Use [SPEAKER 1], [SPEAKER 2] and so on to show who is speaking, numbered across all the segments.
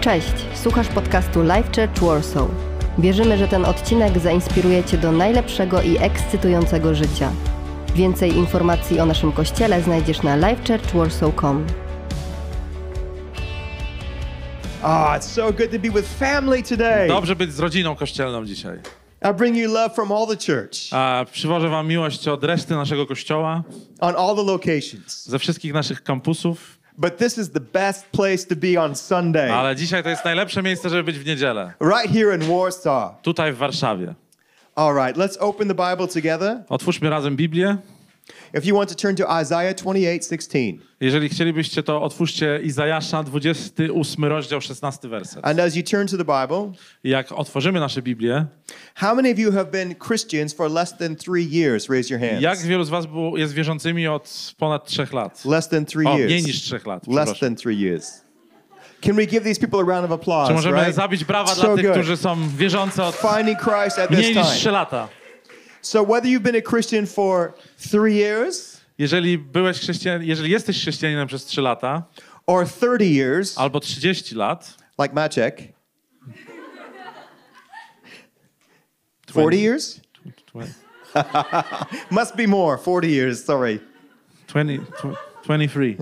[SPEAKER 1] Cześć, słuchasz podcastu Life Church Warsaw. Wierzymy, że ten odcinek zainspiruje Cię do najlepszego i ekscytującego życia. Więcej informacji o naszym kościele znajdziesz na lifechurchwarsaw.com.
[SPEAKER 2] Ah, it's so good to be with family today.
[SPEAKER 3] Dobrze być z rodziną kościelną dzisiaj.
[SPEAKER 2] I bring you love from all the church
[SPEAKER 3] A przywożę wam miłość od reszty naszego kościoła,
[SPEAKER 2] on all the locations.
[SPEAKER 3] ze wszystkich naszych kampusów,
[SPEAKER 2] But this is the best place to be on Sunday,
[SPEAKER 3] ale dzisiaj to jest najlepsze miejsce, żeby być w niedzielę.
[SPEAKER 2] right here in Warsaw.
[SPEAKER 3] Tutaj w Warszawie.
[SPEAKER 2] All right, let's open the Bible together.
[SPEAKER 3] Otwórzmy razem Biblię.
[SPEAKER 2] If you want to turn to Isaiah 28:16.
[SPEAKER 3] Jeżeli chcielibyście, to otwórzcie Izajasza, 28 rozdział, 16 werset.
[SPEAKER 2] And as you turn to the Bible,
[SPEAKER 3] jak otworzymy nasze Biblię,
[SPEAKER 2] how many of you have been Christians for less than three years? Raise your hands.
[SPEAKER 3] jak wielu z was było, jest wierzącymi od ponad 3 lat?
[SPEAKER 2] Less than three
[SPEAKER 3] O,
[SPEAKER 2] years.
[SPEAKER 3] mniej niż 3 lat.
[SPEAKER 2] Less than three years. Can we give these people a round of applause?
[SPEAKER 3] Czy możemy
[SPEAKER 2] right?
[SPEAKER 3] zabić brawa
[SPEAKER 2] So
[SPEAKER 3] dla tych,
[SPEAKER 2] good.
[SPEAKER 3] którzy są wierzący od
[SPEAKER 2] Finding Christ at this
[SPEAKER 3] mniej niż
[SPEAKER 2] time.
[SPEAKER 3] 3 lata?
[SPEAKER 2] So whether you've been a Christian for three years
[SPEAKER 3] Jeżeli byłeś chrześcijan, jeżeli jesteś chrześcijaninem przez 3 lata,
[SPEAKER 2] or 30 years,
[SPEAKER 3] albo 30 lat,
[SPEAKER 2] like Maciek, 40 years? Must be more. 40 years, sorry.
[SPEAKER 3] 20, 23.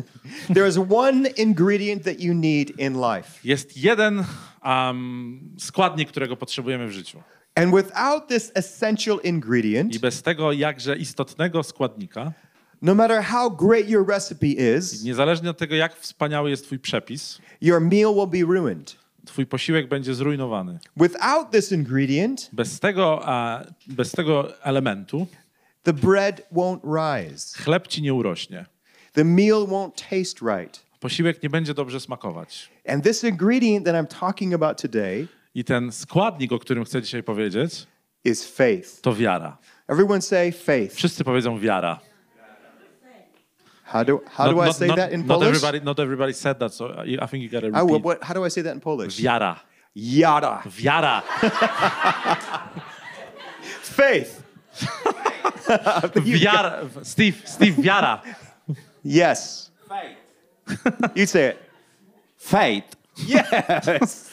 [SPEAKER 2] There is one ingredient that you need in life.
[SPEAKER 3] Jest jeden um, składnik, którego potrzebujemy w życiu.
[SPEAKER 2] And without this essential ingredient,
[SPEAKER 3] I bez tego jakże istotnego składnika,
[SPEAKER 2] no matter how great your recipe is,
[SPEAKER 3] niezależnie od tego, jak wspaniały jest twój przepis,
[SPEAKER 2] your meal will be ruined.
[SPEAKER 3] twój posiłek będzie zrujnowany.
[SPEAKER 2] Without this ingredient,
[SPEAKER 3] Bez tego, a, bez tego elementu
[SPEAKER 2] the bread won't rise.
[SPEAKER 3] chleb ci nie urośnie.
[SPEAKER 2] The meal won't taste right.
[SPEAKER 3] Posiłek nie będzie dobrze smakować.
[SPEAKER 2] And this ingredient that I'm talking about today
[SPEAKER 3] I ten składnik, o którym chcę dzisiaj powiedzieć,
[SPEAKER 2] is faith.
[SPEAKER 3] to wiara.
[SPEAKER 2] Everyone say faith.
[SPEAKER 3] Wszyscy powiedzą wiara.
[SPEAKER 2] How do how do I say that in
[SPEAKER 3] not
[SPEAKER 2] Polish?
[SPEAKER 3] everybody, not everybody said that, so I I think you gotta
[SPEAKER 2] I will,
[SPEAKER 3] repeat.
[SPEAKER 2] what, how do I say that in Polish?
[SPEAKER 3] Wiara.
[SPEAKER 2] Yada.
[SPEAKER 3] Wiara.
[SPEAKER 2] Faith. You-
[SPEAKER 3] Wiara. Steve, Steve, wiara.
[SPEAKER 2] Yes. Faith. You say it.
[SPEAKER 3] Faith.
[SPEAKER 2] Yes.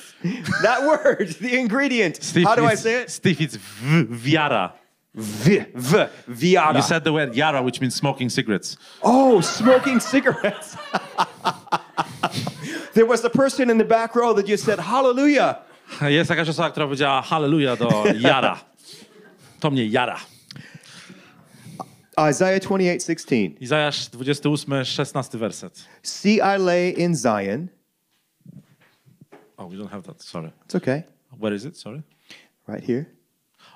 [SPEAKER 2] That word, the ingredient.
[SPEAKER 3] Steve,
[SPEAKER 2] how do I say it?
[SPEAKER 3] Steve, it's v, wiara.
[SPEAKER 2] V, v, viada.
[SPEAKER 3] You said the word yara, which means smoking cigarettes.
[SPEAKER 2] oh, smoking cigarettes. there was a person in the back row that just said hallelujah.
[SPEAKER 3] Jest jakaś osoba, która powiedziała hallelujah do jara. To mnie jara.
[SPEAKER 2] Isaiah 28, 16.
[SPEAKER 3] Izajasz 28, 16 werset.
[SPEAKER 2] See, I lay in Zion.
[SPEAKER 3] Oh, we don't have that, sorry.
[SPEAKER 2] It's okay.
[SPEAKER 3] Where is it? Sorry.
[SPEAKER 2] Right here.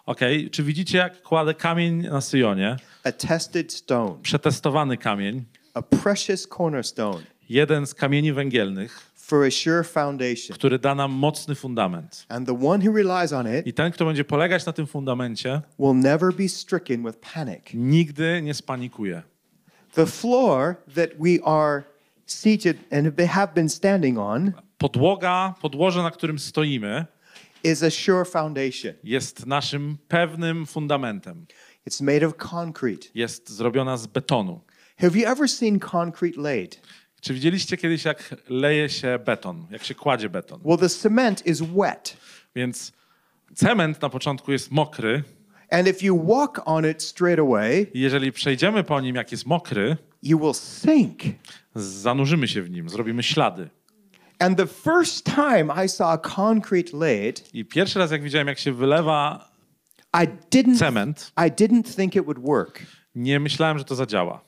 [SPEAKER 3] Okej, czy widzicie, jak kładę kamień na Syjonie?
[SPEAKER 2] A tested stone,
[SPEAKER 3] Przetestowany kamień,
[SPEAKER 2] a precious cornerstone
[SPEAKER 3] jeden z kamieni węgielnych,
[SPEAKER 2] for a sure foundation.
[SPEAKER 3] który da nam mocny fundament.
[SPEAKER 2] And the one who relies on it
[SPEAKER 3] I ten, kto będzie polegać na tym fundamencie,
[SPEAKER 2] will never be stricken with panic.
[SPEAKER 3] nigdy nie spanikuje.
[SPEAKER 2] The floor that we are seated and have been standing on
[SPEAKER 3] Podłoga, podłoże, na którym stoimy,
[SPEAKER 2] is a sure foundation.
[SPEAKER 3] jest naszym pewnym fundamentem.
[SPEAKER 2] It's made of concrete.
[SPEAKER 3] Jest zrobiona z betonu.
[SPEAKER 2] Have you ever seen concrete laid?
[SPEAKER 3] Czy widzieliście kiedyś, jak leje się beton, jak się kładzie beton?
[SPEAKER 2] Well, the cement is wet.
[SPEAKER 3] Więc cement na początku jest mokry
[SPEAKER 2] And if you walk on it straight away,
[SPEAKER 3] jeżeli przejdziemy po nim, jak jest mokry,
[SPEAKER 2] you will sink.
[SPEAKER 3] zanurzymy się w nim, zrobimy ślady.
[SPEAKER 2] And the first time I saw concrete laid,
[SPEAKER 3] I pierwszy raz, jak widziałem, jak się wylewa
[SPEAKER 2] I didn't
[SPEAKER 3] cement,
[SPEAKER 2] I didn't think it would work.
[SPEAKER 3] nie myślałem, że to zadziała.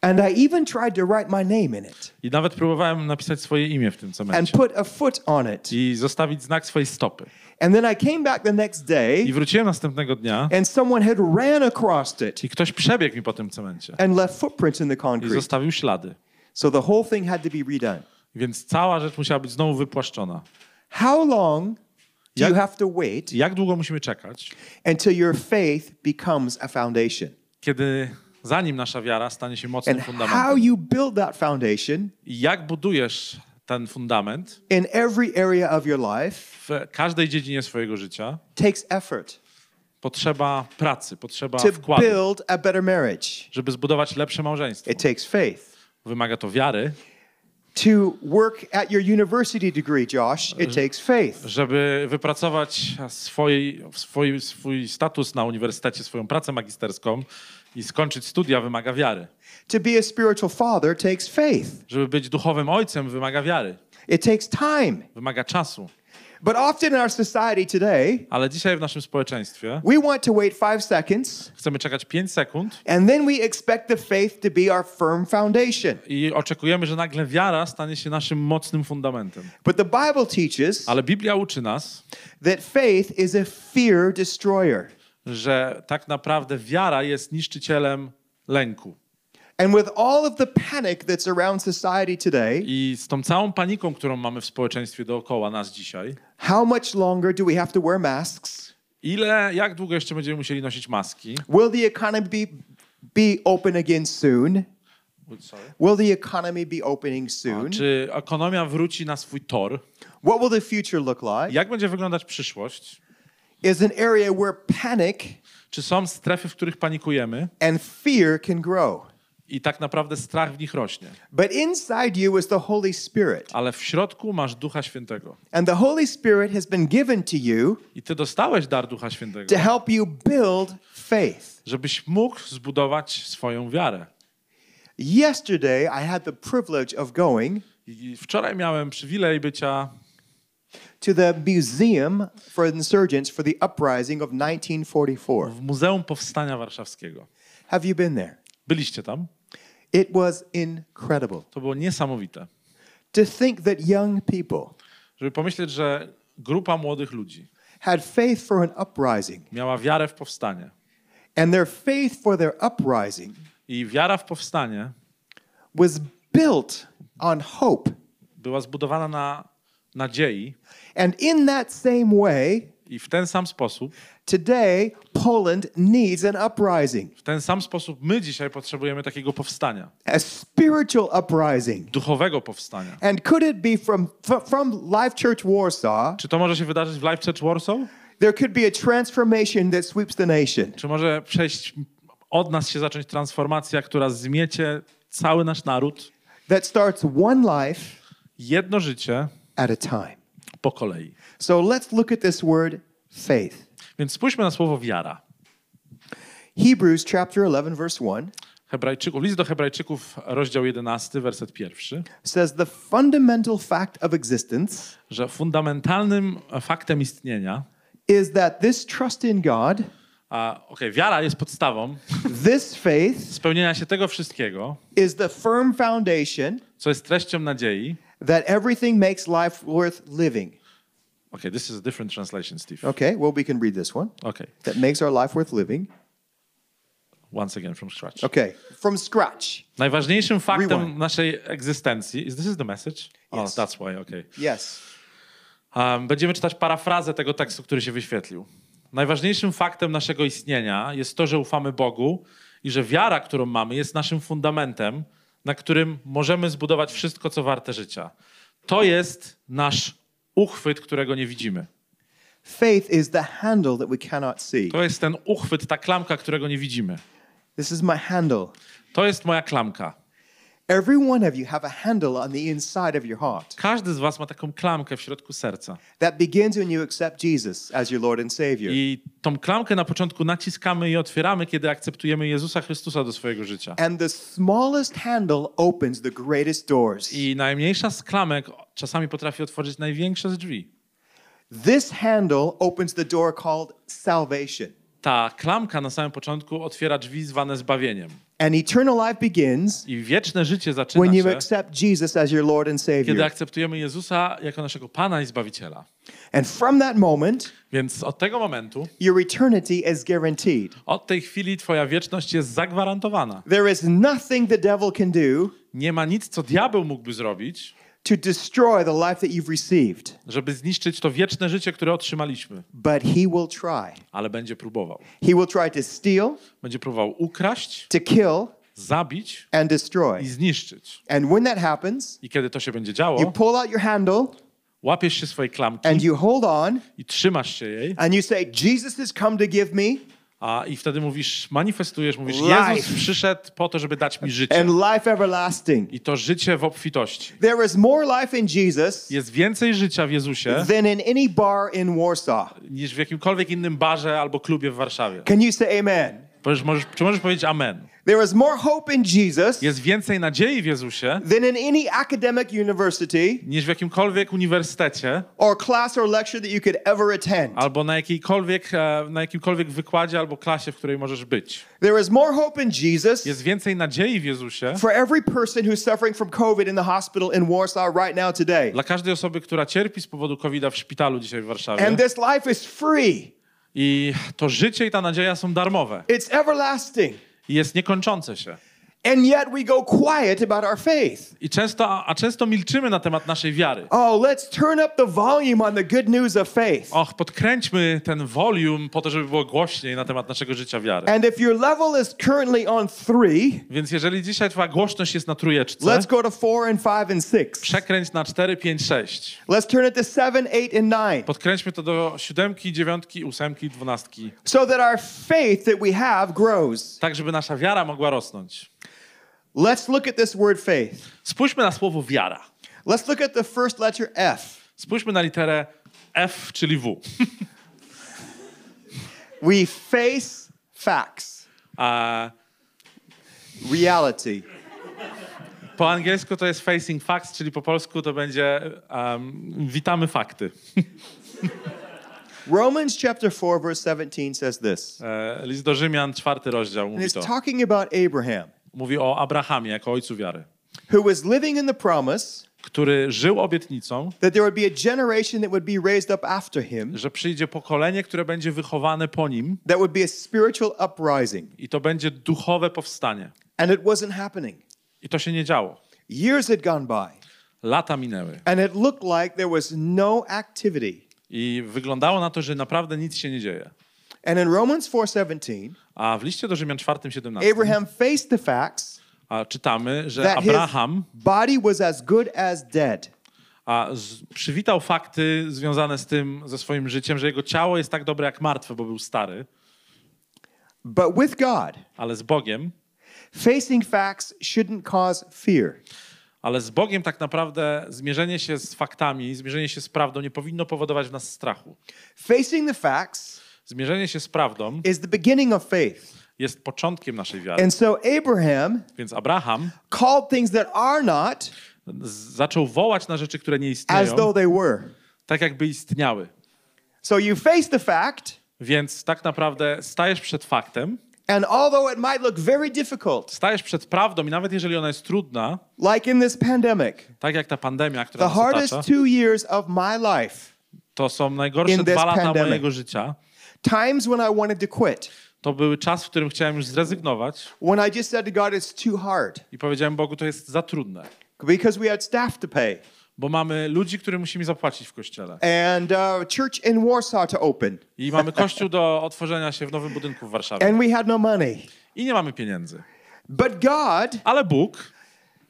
[SPEAKER 2] And I even tried to write my name in it
[SPEAKER 3] I nawet próbowałem napisać swoje imię w tym
[SPEAKER 2] and
[SPEAKER 3] cemencie
[SPEAKER 2] put a foot on it.
[SPEAKER 3] i zostawić znak swojej stopy.
[SPEAKER 2] And then I came back the next
[SPEAKER 3] I
[SPEAKER 2] day
[SPEAKER 3] wróciłem następnego dnia
[SPEAKER 2] and someone had ran across it
[SPEAKER 3] i ktoś przebiegł mi po tym cemencie
[SPEAKER 2] and left footprints in the
[SPEAKER 3] i
[SPEAKER 2] concrete.
[SPEAKER 3] zostawił ślady.
[SPEAKER 2] So the whole thing had to be redone.
[SPEAKER 3] Więc cała rzecz musiała być znowu wypłaszczona.
[SPEAKER 2] How long do
[SPEAKER 3] Jak-
[SPEAKER 2] you have to wait
[SPEAKER 3] Jak długo musimy czekać,
[SPEAKER 2] until your faith becomes a foundation?
[SPEAKER 3] kiedy zanim nasza wiara stanie się mocnym
[SPEAKER 2] And how
[SPEAKER 3] fundamentem?
[SPEAKER 2] you build that foundation
[SPEAKER 3] I jak budujesz ten fundament
[SPEAKER 2] in every area of your life
[SPEAKER 3] w każdej dziedzinie swojego życia,
[SPEAKER 2] takes effort
[SPEAKER 3] potrzeba pracy, potrzeba
[SPEAKER 2] to
[SPEAKER 3] wkładu,
[SPEAKER 2] build a better marriage.
[SPEAKER 3] żeby zbudować lepsze małżeństwo.
[SPEAKER 2] It takes faith.
[SPEAKER 3] Wymaga to wiary,
[SPEAKER 2] To work at your university degree, Josh, it takes faith.
[SPEAKER 3] Żeby wypracować swój, swój, swój status na uniwersytecie, swoją pracę magisterską i skończyć studia wymaga wiary.
[SPEAKER 2] To be a spiritual father takes faith.
[SPEAKER 3] Żeby być duchowym ojcem wymaga wiary,
[SPEAKER 2] It takes time.
[SPEAKER 3] wymaga czasu.
[SPEAKER 2] But often in our society today,
[SPEAKER 3] Ale dzisiaj w naszym społeczeństwie
[SPEAKER 2] we want to wait five seconds
[SPEAKER 3] chcemy czekać 5 sekund
[SPEAKER 2] and then we expect the faith to be our firm foundation.
[SPEAKER 3] i oczekujemy, że nagle wiara stanie się naszym mocnym fundamentem.
[SPEAKER 2] But the Bible teaches
[SPEAKER 3] Ale Biblia uczy nas,
[SPEAKER 2] that faith is a fear destroyer.
[SPEAKER 3] że tak naprawdę wiara jest niszczycielem lęku.
[SPEAKER 2] And with all of the panic that's around society today,
[SPEAKER 3] I z tą całą paniką, którą mamy w społeczeństwie dookoła nas dzisiaj,
[SPEAKER 2] how much longer do we have to wear masks?
[SPEAKER 3] ile, jak długo jeszcze będziemy musieli nosić maski?
[SPEAKER 2] Will the economy be, be open again soon? Will the economy be opening soon?
[SPEAKER 3] Czy ekonomia wróci na swój tor?
[SPEAKER 2] What will the future look like?
[SPEAKER 3] Jak będzie wyglądać przyszłość?
[SPEAKER 2] Is an area where panic
[SPEAKER 3] Czy są strefy, w których panikujemy
[SPEAKER 2] and fear can grow.
[SPEAKER 3] I tak naprawdę strach w nich rośnie?
[SPEAKER 2] But inside you is the Holy Spirit.
[SPEAKER 3] Ale w środku masz Ducha Świętego.
[SPEAKER 2] And the Holy Spirit has been given to you
[SPEAKER 3] I ty dostałeś dar Ducha Świętego,
[SPEAKER 2] to help you build faith.
[SPEAKER 3] żebyś mógł zbudować swoją wiarę.
[SPEAKER 2] Yesterday, I had the privilege of going
[SPEAKER 3] I wczoraj miałem przywilej bycia
[SPEAKER 2] to the Museum for Insurgents for the Uprising of 1944.
[SPEAKER 3] w Muzeum Powstania Warszawskiego.
[SPEAKER 2] Have you been there?
[SPEAKER 3] Byliście tam?
[SPEAKER 2] It was incredible
[SPEAKER 3] To było niesamowite.
[SPEAKER 2] to think that young people
[SPEAKER 3] Żeby pomyśleć, że grupa młodych ludzi
[SPEAKER 2] had faith for an uprising,
[SPEAKER 3] miała wiarę w powstanie.
[SPEAKER 2] and their faith for their uprising
[SPEAKER 3] I wiara w powstanie
[SPEAKER 2] was built on hope.
[SPEAKER 3] była zbudowana na nadziei
[SPEAKER 2] And in that same way,
[SPEAKER 3] i w ten sam sposób,
[SPEAKER 2] today Poland needs an uprising,
[SPEAKER 3] w ten sam sposób my dzisiaj potrzebujemy takiego powstania,
[SPEAKER 2] a spiritual uprising.
[SPEAKER 3] duchowego powstania.
[SPEAKER 2] And could it be from from Life Church Warsaw?
[SPEAKER 3] Czy to może się wydarzyć w Life Church Warsaw?
[SPEAKER 2] There could be a transformation that sweeps the nation.
[SPEAKER 3] Czy może przejść od nas się zacząć transformacja, która zmiecie cały nasz naród,
[SPEAKER 2] that starts one life
[SPEAKER 3] jedno życie
[SPEAKER 2] at a time.
[SPEAKER 3] po kolei?
[SPEAKER 2] So let's look at this word faith.
[SPEAKER 3] Więc spójrzmy na słowo wiara.
[SPEAKER 2] Hebrews chapter 11 verse 1
[SPEAKER 3] Hebrajczyków, list do Hebrajczyków, rozdział 11, werset pierwszy,
[SPEAKER 2] says the fundamental fact of existence
[SPEAKER 3] że fundamentalnym faktem istnienia,
[SPEAKER 2] is that this trust in God,
[SPEAKER 3] a okej, wiara jest podstawą
[SPEAKER 2] this faith
[SPEAKER 3] spełnienia się tego wszystkiego,
[SPEAKER 2] is the firm foundation
[SPEAKER 3] co jest treścią nadziei.
[SPEAKER 2] that everything makes life worth living.
[SPEAKER 3] Okay, this is a different translation, Steve.
[SPEAKER 2] Okay, well we can read this one.
[SPEAKER 3] Okay,
[SPEAKER 2] That makes our life worth living.
[SPEAKER 3] once again from scratch.
[SPEAKER 2] Okay, from scratch.
[SPEAKER 3] Najważniejszym faktem
[SPEAKER 2] Rewind.
[SPEAKER 3] naszej egzystencji, is this is the message? Oh,
[SPEAKER 2] Yes.
[SPEAKER 3] that's why, okay.
[SPEAKER 2] Yes.
[SPEAKER 3] Um, będziemy czytać parafrazę tego tekstu, który się wyświetlił. Najważniejszym faktem naszego istnienia jest to, że ufamy Bogu i że wiara, którą mamy, jest naszym fundamentem, na którym możemy zbudować wszystko, co warte życia. To jest nasz uchwyt, którego nie widzimy.
[SPEAKER 2] Faith is the handle that we cannot see.
[SPEAKER 3] To jest ten uchwyt, ta klamka, którego nie widzimy.
[SPEAKER 2] This is my handle.
[SPEAKER 3] To jest moja klamka.
[SPEAKER 2] Every one of you have a handle on the inside of your heart
[SPEAKER 3] Każdy z was ma taką klamkę w środku serca.
[SPEAKER 2] that begins when you accept Jesus as your Lord and Savior.
[SPEAKER 3] I tą klamkę na początku naciskamy i otwieramy, kiedy akceptujemy Jezusa Chrystusa do swojego życia.
[SPEAKER 2] And the smallest handle opens the greatest doors.
[SPEAKER 3] I najmniejsza z klamek czasami potrafi otworzyć największe z drzwi.
[SPEAKER 2] This handle opens the door called salvation.
[SPEAKER 3] Ta klamka na samym początku otwiera drzwi zwane zbawieniem.
[SPEAKER 2] And eternal life begins
[SPEAKER 3] I wieczne życie zaczyna
[SPEAKER 2] when you
[SPEAKER 3] się,
[SPEAKER 2] accept Jesus as your Lord and
[SPEAKER 3] kiedy
[SPEAKER 2] Savior.
[SPEAKER 3] akceptujemy Jezusa jako naszego Pana i Zbawiciela.
[SPEAKER 2] And from that moment,
[SPEAKER 3] Więc od tego momentu,
[SPEAKER 2] your eternity is guaranteed.
[SPEAKER 3] od tej chwili twoja wieczność jest zagwarantowana.
[SPEAKER 2] There is nothing the devil can do
[SPEAKER 3] Nie ma nic, co diabeł mógłby zrobić,
[SPEAKER 2] to destroy the life that you've received,
[SPEAKER 3] żeby zniszczyć to wieczne życie, które otrzymaliśmy.
[SPEAKER 2] but he will try.
[SPEAKER 3] Ale będzie próbował.
[SPEAKER 2] He will try to steal,
[SPEAKER 3] Będzie próbował ukraść,
[SPEAKER 2] to kill,
[SPEAKER 3] zabić
[SPEAKER 2] and destroy.
[SPEAKER 3] i zniszczyć.
[SPEAKER 2] And when that happens,
[SPEAKER 3] I kiedy to się będzie
[SPEAKER 2] you
[SPEAKER 3] działo,
[SPEAKER 2] pull out your handle
[SPEAKER 3] łapiesz się swojej klamki
[SPEAKER 2] and you hold on
[SPEAKER 3] i trzymasz się jej,
[SPEAKER 2] and you say, Jesus has come to give me
[SPEAKER 3] A, I wtedy mówisz, manifestujesz, mówisz,
[SPEAKER 2] Life.
[SPEAKER 3] Jezus przyszedł po to, żeby dać mi życie.
[SPEAKER 2] and life everlasting.
[SPEAKER 3] I to życie w obfitości.
[SPEAKER 2] There is more life in Jesus
[SPEAKER 3] Jest więcej życia w Jezusie
[SPEAKER 2] than in any bar in Warsaw.
[SPEAKER 3] niż w jakimkolwiek innym barze albo klubie w Warszawie.
[SPEAKER 2] Can you say amen?
[SPEAKER 3] Możesz, czy możesz powiedzieć amen?
[SPEAKER 2] There is more hope in Jesus
[SPEAKER 3] Jest więcej nadziei w Jezusie
[SPEAKER 2] than in any academic university
[SPEAKER 3] niż w jakimkolwiek uniwersytecie
[SPEAKER 2] or class or lecture that you could ever attend.
[SPEAKER 3] albo na, jakiejkolwiek, e, na jakimkolwiek wykładzie albo klasie, w której możesz być.
[SPEAKER 2] There is more hope in Jesus
[SPEAKER 3] Jest więcej nadziei w Jezusie
[SPEAKER 2] for every person who's suffering from COVID in the hospital in Warsaw right now today.
[SPEAKER 3] dla każdej osoby, która cierpi z powodu covid w szpitalu dzisiaj w Warszawie.
[SPEAKER 2] And this life is free.
[SPEAKER 3] I to życie i ta nadzieja są darmowe.
[SPEAKER 2] It's everlasting.
[SPEAKER 3] I jest niekończące się.
[SPEAKER 2] And yet we go quiet about our faith.
[SPEAKER 3] I często, a często milczymy na temat naszej wiary.
[SPEAKER 2] Oh, let's turn up the volume on the good news of faith.
[SPEAKER 3] Och, podkręćmy ten volume po to, żeby było głośniej na temat naszego życia wiary.
[SPEAKER 2] And if your level is currently on three,
[SPEAKER 3] Więc jeżeli dzisiaj twoja głośność jest na trójeczce,
[SPEAKER 2] let's go to four and five and six.
[SPEAKER 3] przekręć na 4, 5, 6.
[SPEAKER 2] Let's turn it to seven, eight, and nine.
[SPEAKER 3] Podkręćmy to do siódemki, dziewiątki, ósemki, dwunastki.
[SPEAKER 2] So that our faith that we have grows.
[SPEAKER 3] Tak, żeby nasza wiara mogła rosnąć.
[SPEAKER 2] Let's look at this word faith.
[SPEAKER 3] Spójrzmy na słowo wiara.
[SPEAKER 2] Let's look at the first letter F.
[SPEAKER 3] Spójrzmy na literę F, czyli W.
[SPEAKER 2] We face facts,
[SPEAKER 3] A
[SPEAKER 2] reality.
[SPEAKER 3] po angielsku to jest facing facts, czyli po polsku to będzie um, witamy fakty.
[SPEAKER 2] Romans chapter 4, verse 17 says this.
[SPEAKER 3] E, List do Rzymian, czwarty rozdział,
[SPEAKER 2] And
[SPEAKER 3] mówi
[SPEAKER 2] it's
[SPEAKER 3] to.
[SPEAKER 2] talking about Abraham,
[SPEAKER 3] Mówi o Abrahamie jako ojcu wiary,
[SPEAKER 2] who was living in the promise
[SPEAKER 3] który żył obietnicą,
[SPEAKER 2] that there would be a generation that would be raised up after him,
[SPEAKER 3] że przyjdzie pokolenie, które będzie wychowane po nim
[SPEAKER 2] that would be a spiritual uprising.
[SPEAKER 3] i to będzie duchowe powstanie.
[SPEAKER 2] And it wasn't happening.
[SPEAKER 3] I to się nie działo.
[SPEAKER 2] Years had gone by,
[SPEAKER 3] Lata minęły
[SPEAKER 2] and it looked like there was no activity.
[SPEAKER 3] i wyglądało na to, że naprawdę nic się nie dzieje.
[SPEAKER 2] And in Romans 4:17,
[SPEAKER 3] A w liście do Rzymian 4:17
[SPEAKER 2] Abraham faced the facts
[SPEAKER 3] a czytamy, że
[SPEAKER 2] that his
[SPEAKER 3] Abraham
[SPEAKER 2] body was as good as dead.
[SPEAKER 3] a, z, przywitał fakty związane z tym, ze swoim życiem, że jego ciało jest tak dobre jak martwe, bo był stary,
[SPEAKER 2] But with God,
[SPEAKER 3] ale z Bogiem,
[SPEAKER 2] facing facts shouldn't cause fear.
[SPEAKER 3] ale z Bogiem tak naprawdę zmierzenie się z faktami, zmierzenie się z prawdą nie powinno powodować w nas strachu.
[SPEAKER 2] Facing the facts
[SPEAKER 3] Zmierzenie się z prawdą
[SPEAKER 2] is the beginning of faith.
[SPEAKER 3] jest początkiem naszej wiary.
[SPEAKER 2] And so Abraham
[SPEAKER 3] Więc Abraham
[SPEAKER 2] called things that are not
[SPEAKER 3] zaczął wołać na rzeczy, które nie
[SPEAKER 2] as
[SPEAKER 3] istnieją,
[SPEAKER 2] though they were.
[SPEAKER 3] tak jakby istniały.
[SPEAKER 2] So you face the fact,
[SPEAKER 3] Więc tak naprawdę stajesz przed faktem,
[SPEAKER 2] and although it might look very difficult,
[SPEAKER 3] stajesz przed prawdą i nawet jeżeli ona jest trudna,
[SPEAKER 2] like in this pandemic,
[SPEAKER 3] tak jak ta pandemia, która
[SPEAKER 2] the
[SPEAKER 3] nas
[SPEAKER 2] hardest
[SPEAKER 3] otacza,
[SPEAKER 2] two years of my life,
[SPEAKER 3] to są najgorsze dwa lata
[SPEAKER 2] pandemic.
[SPEAKER 3] mojego życia.
[SPEAKER 2] Times when I wanted to quit,
[SPEAKER 3] To były czas, w którym chciałem już zrezygnować
[SPEAKER 2] when I just said to God, it's too hard
[SPEAKER 3] i powiedziałem Bogu, to jest za trudne,
[SPEAKER 2] because we had staff to pay
[SPEAKER 3] bo mamy ludzi, którym musimy zapłacić w kościele.
[SPEAKER 2] and uh, church in Warsaw to open,
[SPEAKER 3] I mamy kościół do otworzenia się w nowym budynku w Warszawie.
[SPEAKER 2] and we had no money.
[SPEAKER 3] I nie mamy pieniędzy.
[SPEAKER 2] But God
[SPEAKER 3] Ale Bóg,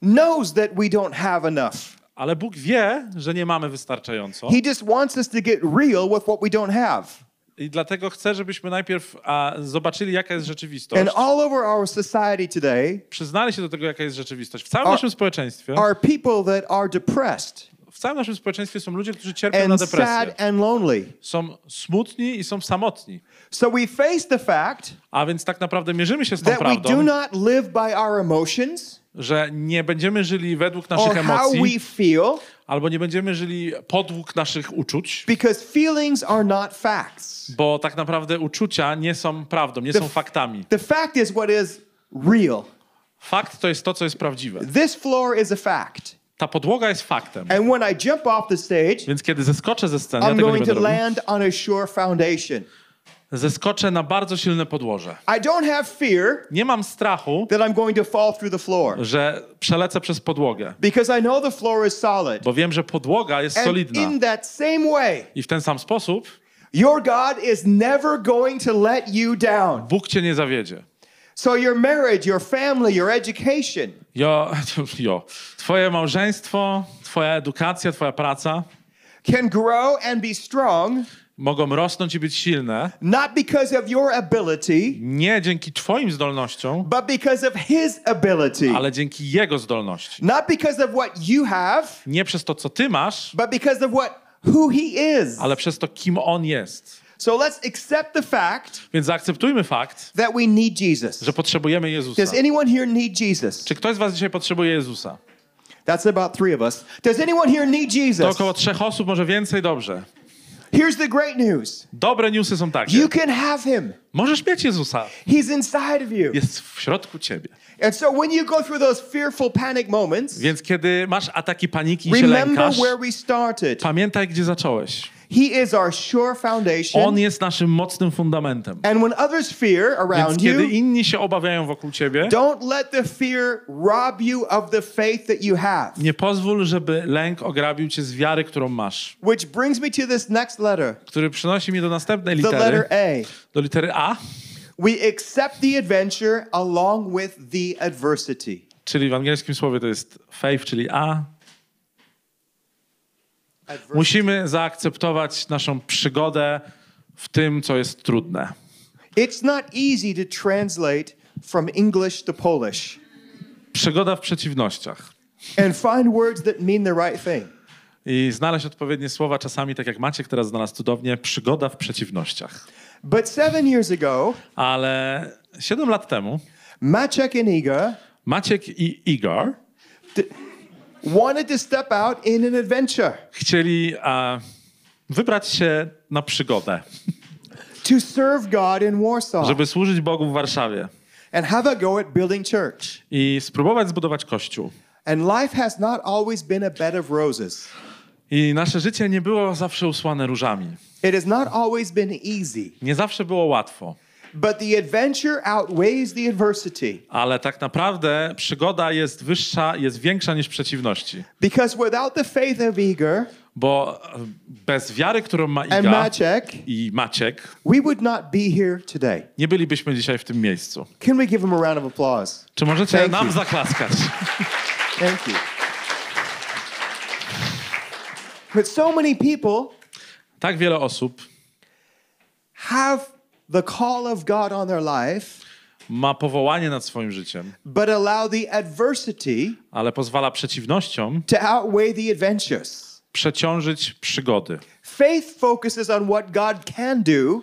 [SPEAKER 2] knows that we don't have enough.
[SPEAKER 3] ale Bóg wie, że nie mamy wystarczająco.
[SPEAKER 2] He just wants us to get real with what we don't have.
[SPEAKER 3] I dlatego chcę, żebyśmy najpierw a, zobaczyli, jaka jest rzeczywistość.
[SPEAKER 2] And all over our society today
[SPEAKER 3] Przyznali się do tego, jaka jest rzeczywistość. W całym
[SPEAKER 2] Are-
[SPEAKER 3] naszym społeczeństwie,
[SPEAKER 2] are people that are depressed
[SPEAKER 3] w całym naszym społeczeństwie są ludzie, którzy cierpią na
[SPEAKER 2] and
[SPEAKER 3] depresję.
[SPEAKER 2] sad and lonely.
[SPEAKER 3] Są smutni i są samotni.
[SPEAKER 2] So we face the fact
[SPEAKER 3] A więc tak naprawdę mierzymy się z tą
[SPEAKER 2] that we do
[SPEAKER 3] prawdą,
[SPEAKER 2] not live by our emotions
[SPEAKER 3] że nie będziemy żyli według naszych emocji,
[SPEAKER 2] feel
[SPEAKER 3] albo nie będziemy żyli podług naszych uczuć,
[SPEAKER 2] because feelings are not facts.
[SPEAKER 3] bo tak naprawdę uczucia nie są prawdą, nie są faktami.
[SPEAKER 2] The fact is what is real.
[SPEAKER 3] Fakt to jest to, co jest prawdziwe.
[SPEAKER 2] This floor is a fact.
[SPEAKER 3] Ta podłoga jest faktem.
[SPEAKER 2] And when I jump off the stage,
[SPEAKER 3] Więc kiedy zeskoczę ze sceny, ja
[SPEAKER 2] I'm
[SPEAKER 3] nie
[SPEAKER 2] going
[SPEAKER 3] będę
[SPEAKER 2] to
[SPEAKER 3] robił,
[SPEAKER 2] land on a sure foundation.
[SPEAKER 3] Zeskoczę na bardzo silne podłoże.
[SPEAKER 2] I don't have fear
[SPEAKER 3] Nie mam strachu,
[SPEAKER 2] that I'm going to fall through the floor
[SPEAKER 3] że przelecę przez podłogę,
[SPEAKER 2] because I know the floor is solid.
[SPEAKER 3] bo wiem, że podłoga jest
[SPEAKER 2] And
[SPEAKER 3] solidna.
[SPEAKER 2] in that same way,
[SPEAKER 3] I w ten sam sposób
[SPEAKER 2] your God is never going to let you down.
[SPEAKER 3] Bóg cię nie zawiedzie.
[SPEAKER 2] So your marriage, your family, your education,
[SPEAKER 3] Jo, jo. Twoje małżeństwo, twoja edukacja, twoja praca
[SPEAKER 2] can grow and be strong
[SPEAKER 3] mogą rosnąć i być silne
[SPEAKER 2] not because of your ability,
[SPEAKER 3] nie dzięki twoim zdolnościom,
[SPEAKER 2] but because of His ability.
[SPEAKER 3] ale dzięki Jego zdolności.
[SPEAKER 2] Not because of what you have,
[SPEAKER 3] Nie przez to, co ty masz,
[SPEAKER 2] but because of what who He is.
[SPEAKER 3] ale przez to, kim On jest.
[SPEAKER 2] So let's accept the fact
[SPEAKER 3] Więc zaakceptujmy fakt,
[SPEAKER 2] that we need Jesus.
[SPEAKER 3] że potrzebujemy Jezusa.
[SPEAKER 2] Does anyone here need Jesus?
[SPEAKER 3] Czy ktoś z was dzisiaj potrzebuje Jezusa?
[SPEAKER 2] That's about three of us. Does anyone here need
[SPEAKER 3] To
[SPEAKER 2] Jesus?
[SPEAKER 3] około trzech osób, może więcej, dobrze.
[SPEAKER 2] Here's the great news.
[SPEAKER 3] Dobre newsy są takie.
[SPEAKER 2] You can have him.
[SPEAKER 3] Możesz mieć Jezusa.
[SPEAKER 2] He's inside of you.
[SPEAKER 3] Jest w środku ciebie.
[SPEAKER 2] And so when you go through those fearful panic moments,
[SPEAKER 3] Więc kiedy masz ataki paniki i się lękasz,
[SPEAKER 2] where we started.
[SPEAKER 3] pamiętaj, gdzie zacząłeś.
[SPEAKER 2] He is our sure foundation.
[SPEAKER 3] On jest naszym mocnym fundamentem.
[SPEAKER 2] And when others fear
[SPEAKER 3] Więc
[SPEAKER 2] around
[SPEAKER 3] kiedy
[SPEAKER 2] you,
[SPEAKER 3] inni się obawiają wokół ciebie,
[SPEAKER 2] don't let the fear rob you of the faith that you have.
[SPEAKER 3] nie pozwól, żeby lęk ograbił cię z wiary, którą masz.
[SPEAKER 2] Which brings me to this next letter,
[SPEAKER 3] Który przynosi mnie do następnej
[SPEAKER 2] the letter
[SPEAKER 3] litery.
[SPEAKER 2] A.
[SPEAKER 3] Do litery A,
[SPEAKER 2] We accept the adventure along with the adversity.
[SPEAKER 3] czyli w angielskim słowie to jest faith, czyli A. Musimy zaakceptować naszą przygodę w tym, co jest trudne.
[SPEAKER 2] It's not easy to translate from English to Polish
[SPEAKER 3] Przygoda w przeciwnościach.
[SPEAKER 2] and find words that mean the right thing.
[SPEAKER 3] I znaleźć odpowiednie słowa czasami, tak jak Maciek teraz znalazł cudownie, przygoda w przeciwnościach.
[SPEAKER 2] But seven years ago,
[SPEAKER 3] Ale siedem lat temu
[SPEAKER 2] Maciek and Iga
[SPEAKER 3] Maciek i Igor
[SPEAKER 2] wanted to step out in an adventure
[SPEAKER 3] chcieli e, wybrać się na przygodę,
[SPEAKER 2] to serve God in Warsaw
[SPEAKER 3] żeby służyć Bogu w Warszawie
[SPEAKER 2] and have a go at building church.
[SPEAKER 3] i spróbować zbudować kościół.
[SPEAKER 2] And life has not always been a bed of roses.
[SPEAKER 3] I nasze życie nie było zawsze usłane różami.
[SPEAKER 2] It has not always been easy.
[SPEAKER 3] Nie zawsze było łatwo.
[SPEAKER 2] But the adventure outweighs the adversity
[SPEAKER 3] Ale tak naprawdę przygoda jest wyższa, jest większa niż przeciwności.
[SPEAKER 2] because without the faith of Igor
[SPEAKER 3] Bo e, bez wiary, którą ma Iga
[SPEAKER 2] Maciek,
[SPEAKER 3] i Maciek,
[SPEAKER 2] we would not be here today.
[SPEAKER 3] nie bylibyśmy dzisiaj w tym miejscu.
[SPEAKER 2] Can we give him a round of applause?
[SPEAKER 3] Czy możecie
[SPEAKER 2] Thank
[SPEAKER 3] nam
[SPEAKER 2] you.
[SPEAKER 3] zaklaskać?
[SPEAKER 2] Thank you. But so many people
[SPEAKER 3] Tak wiele osób
[SPEAKER 2] have the call of God on their life,
[SPEAKER 3] ma powołanie nad swoim życiem,
[SPEAKER 2] but allow the adversity
[SPEAKER 3] ale pozwala przeciwnościom
[SPEAKER 2] to outweigh the adventures.
[SPEAKER 3] przeciążyć przygody.
[SPEAKER 2] Faith focuses on what God can do,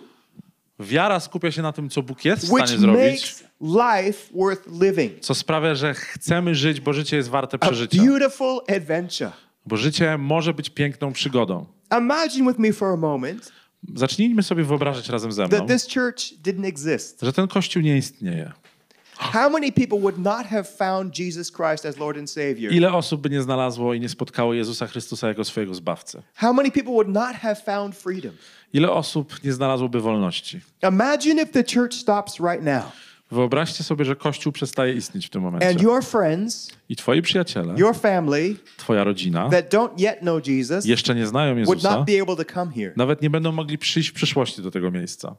[SPEAKER 3] Wiara skupia się na tym, co Bóg jest w
[SPEAKER 2] which
[SPEAKER 3] stanie zrobić,
[SPEAKER 2] makes life worth living.
[SPEAKER 3] co sprawia, że chcemy żyć, bo życie jest warte
[SPEAKER 2] A
[SPEAKER 3] przeżycia.
[SPEAKER 2] beautiful adventure.
[SPEAKER 3] Bo życie może być piękną przygodą.
[SPEAKER 2] Imagine with me for a moment
[SPEAKER 3] Zacznijmy sobie wyobrażać razem ze mną,
[SPEAKER 2] that this church didn't exist.
[SPEAKER 3] że ten kościół nie istnieje.
[SPEAKER 2] How many people would not have found Jesus Christ as Lord and Savior?
[SPEAKER 3] Ile osób by nie znalazło i nie spotkało Jezusa Chrystusa jako swojego zbawcy?
[SPEAKER 2] How many people would not have found freedom?
[SPEAKER 3] Ile osób nie znalazłoby wolności?
[SPEAKER 2] Imagine if the church stops right now
[SPEAKER 3] Wyobraźcie sobie, że Kościół przestaje istnieć w tym
[SPEAKER 2] and
[SPEAKER 3] momencie.
[SPEAKER 2] your friends,
[SPEAKER 3] I twoi przyjaciele,
[SPEAKER 2] your family
[SPEAKER 3] twoja rodzina
[SPEAKER 2] that don't yet know Jesus
[SPEAKER 3] jeszcze nie znają
[SPEAKER 2] would
[SPEAKER 3] Jezusa,
[SPEAKER 2] not be able to come here.
[SPEAKER 3] nawet nie będą mogli przyjść w przyszłości do tego miejsca.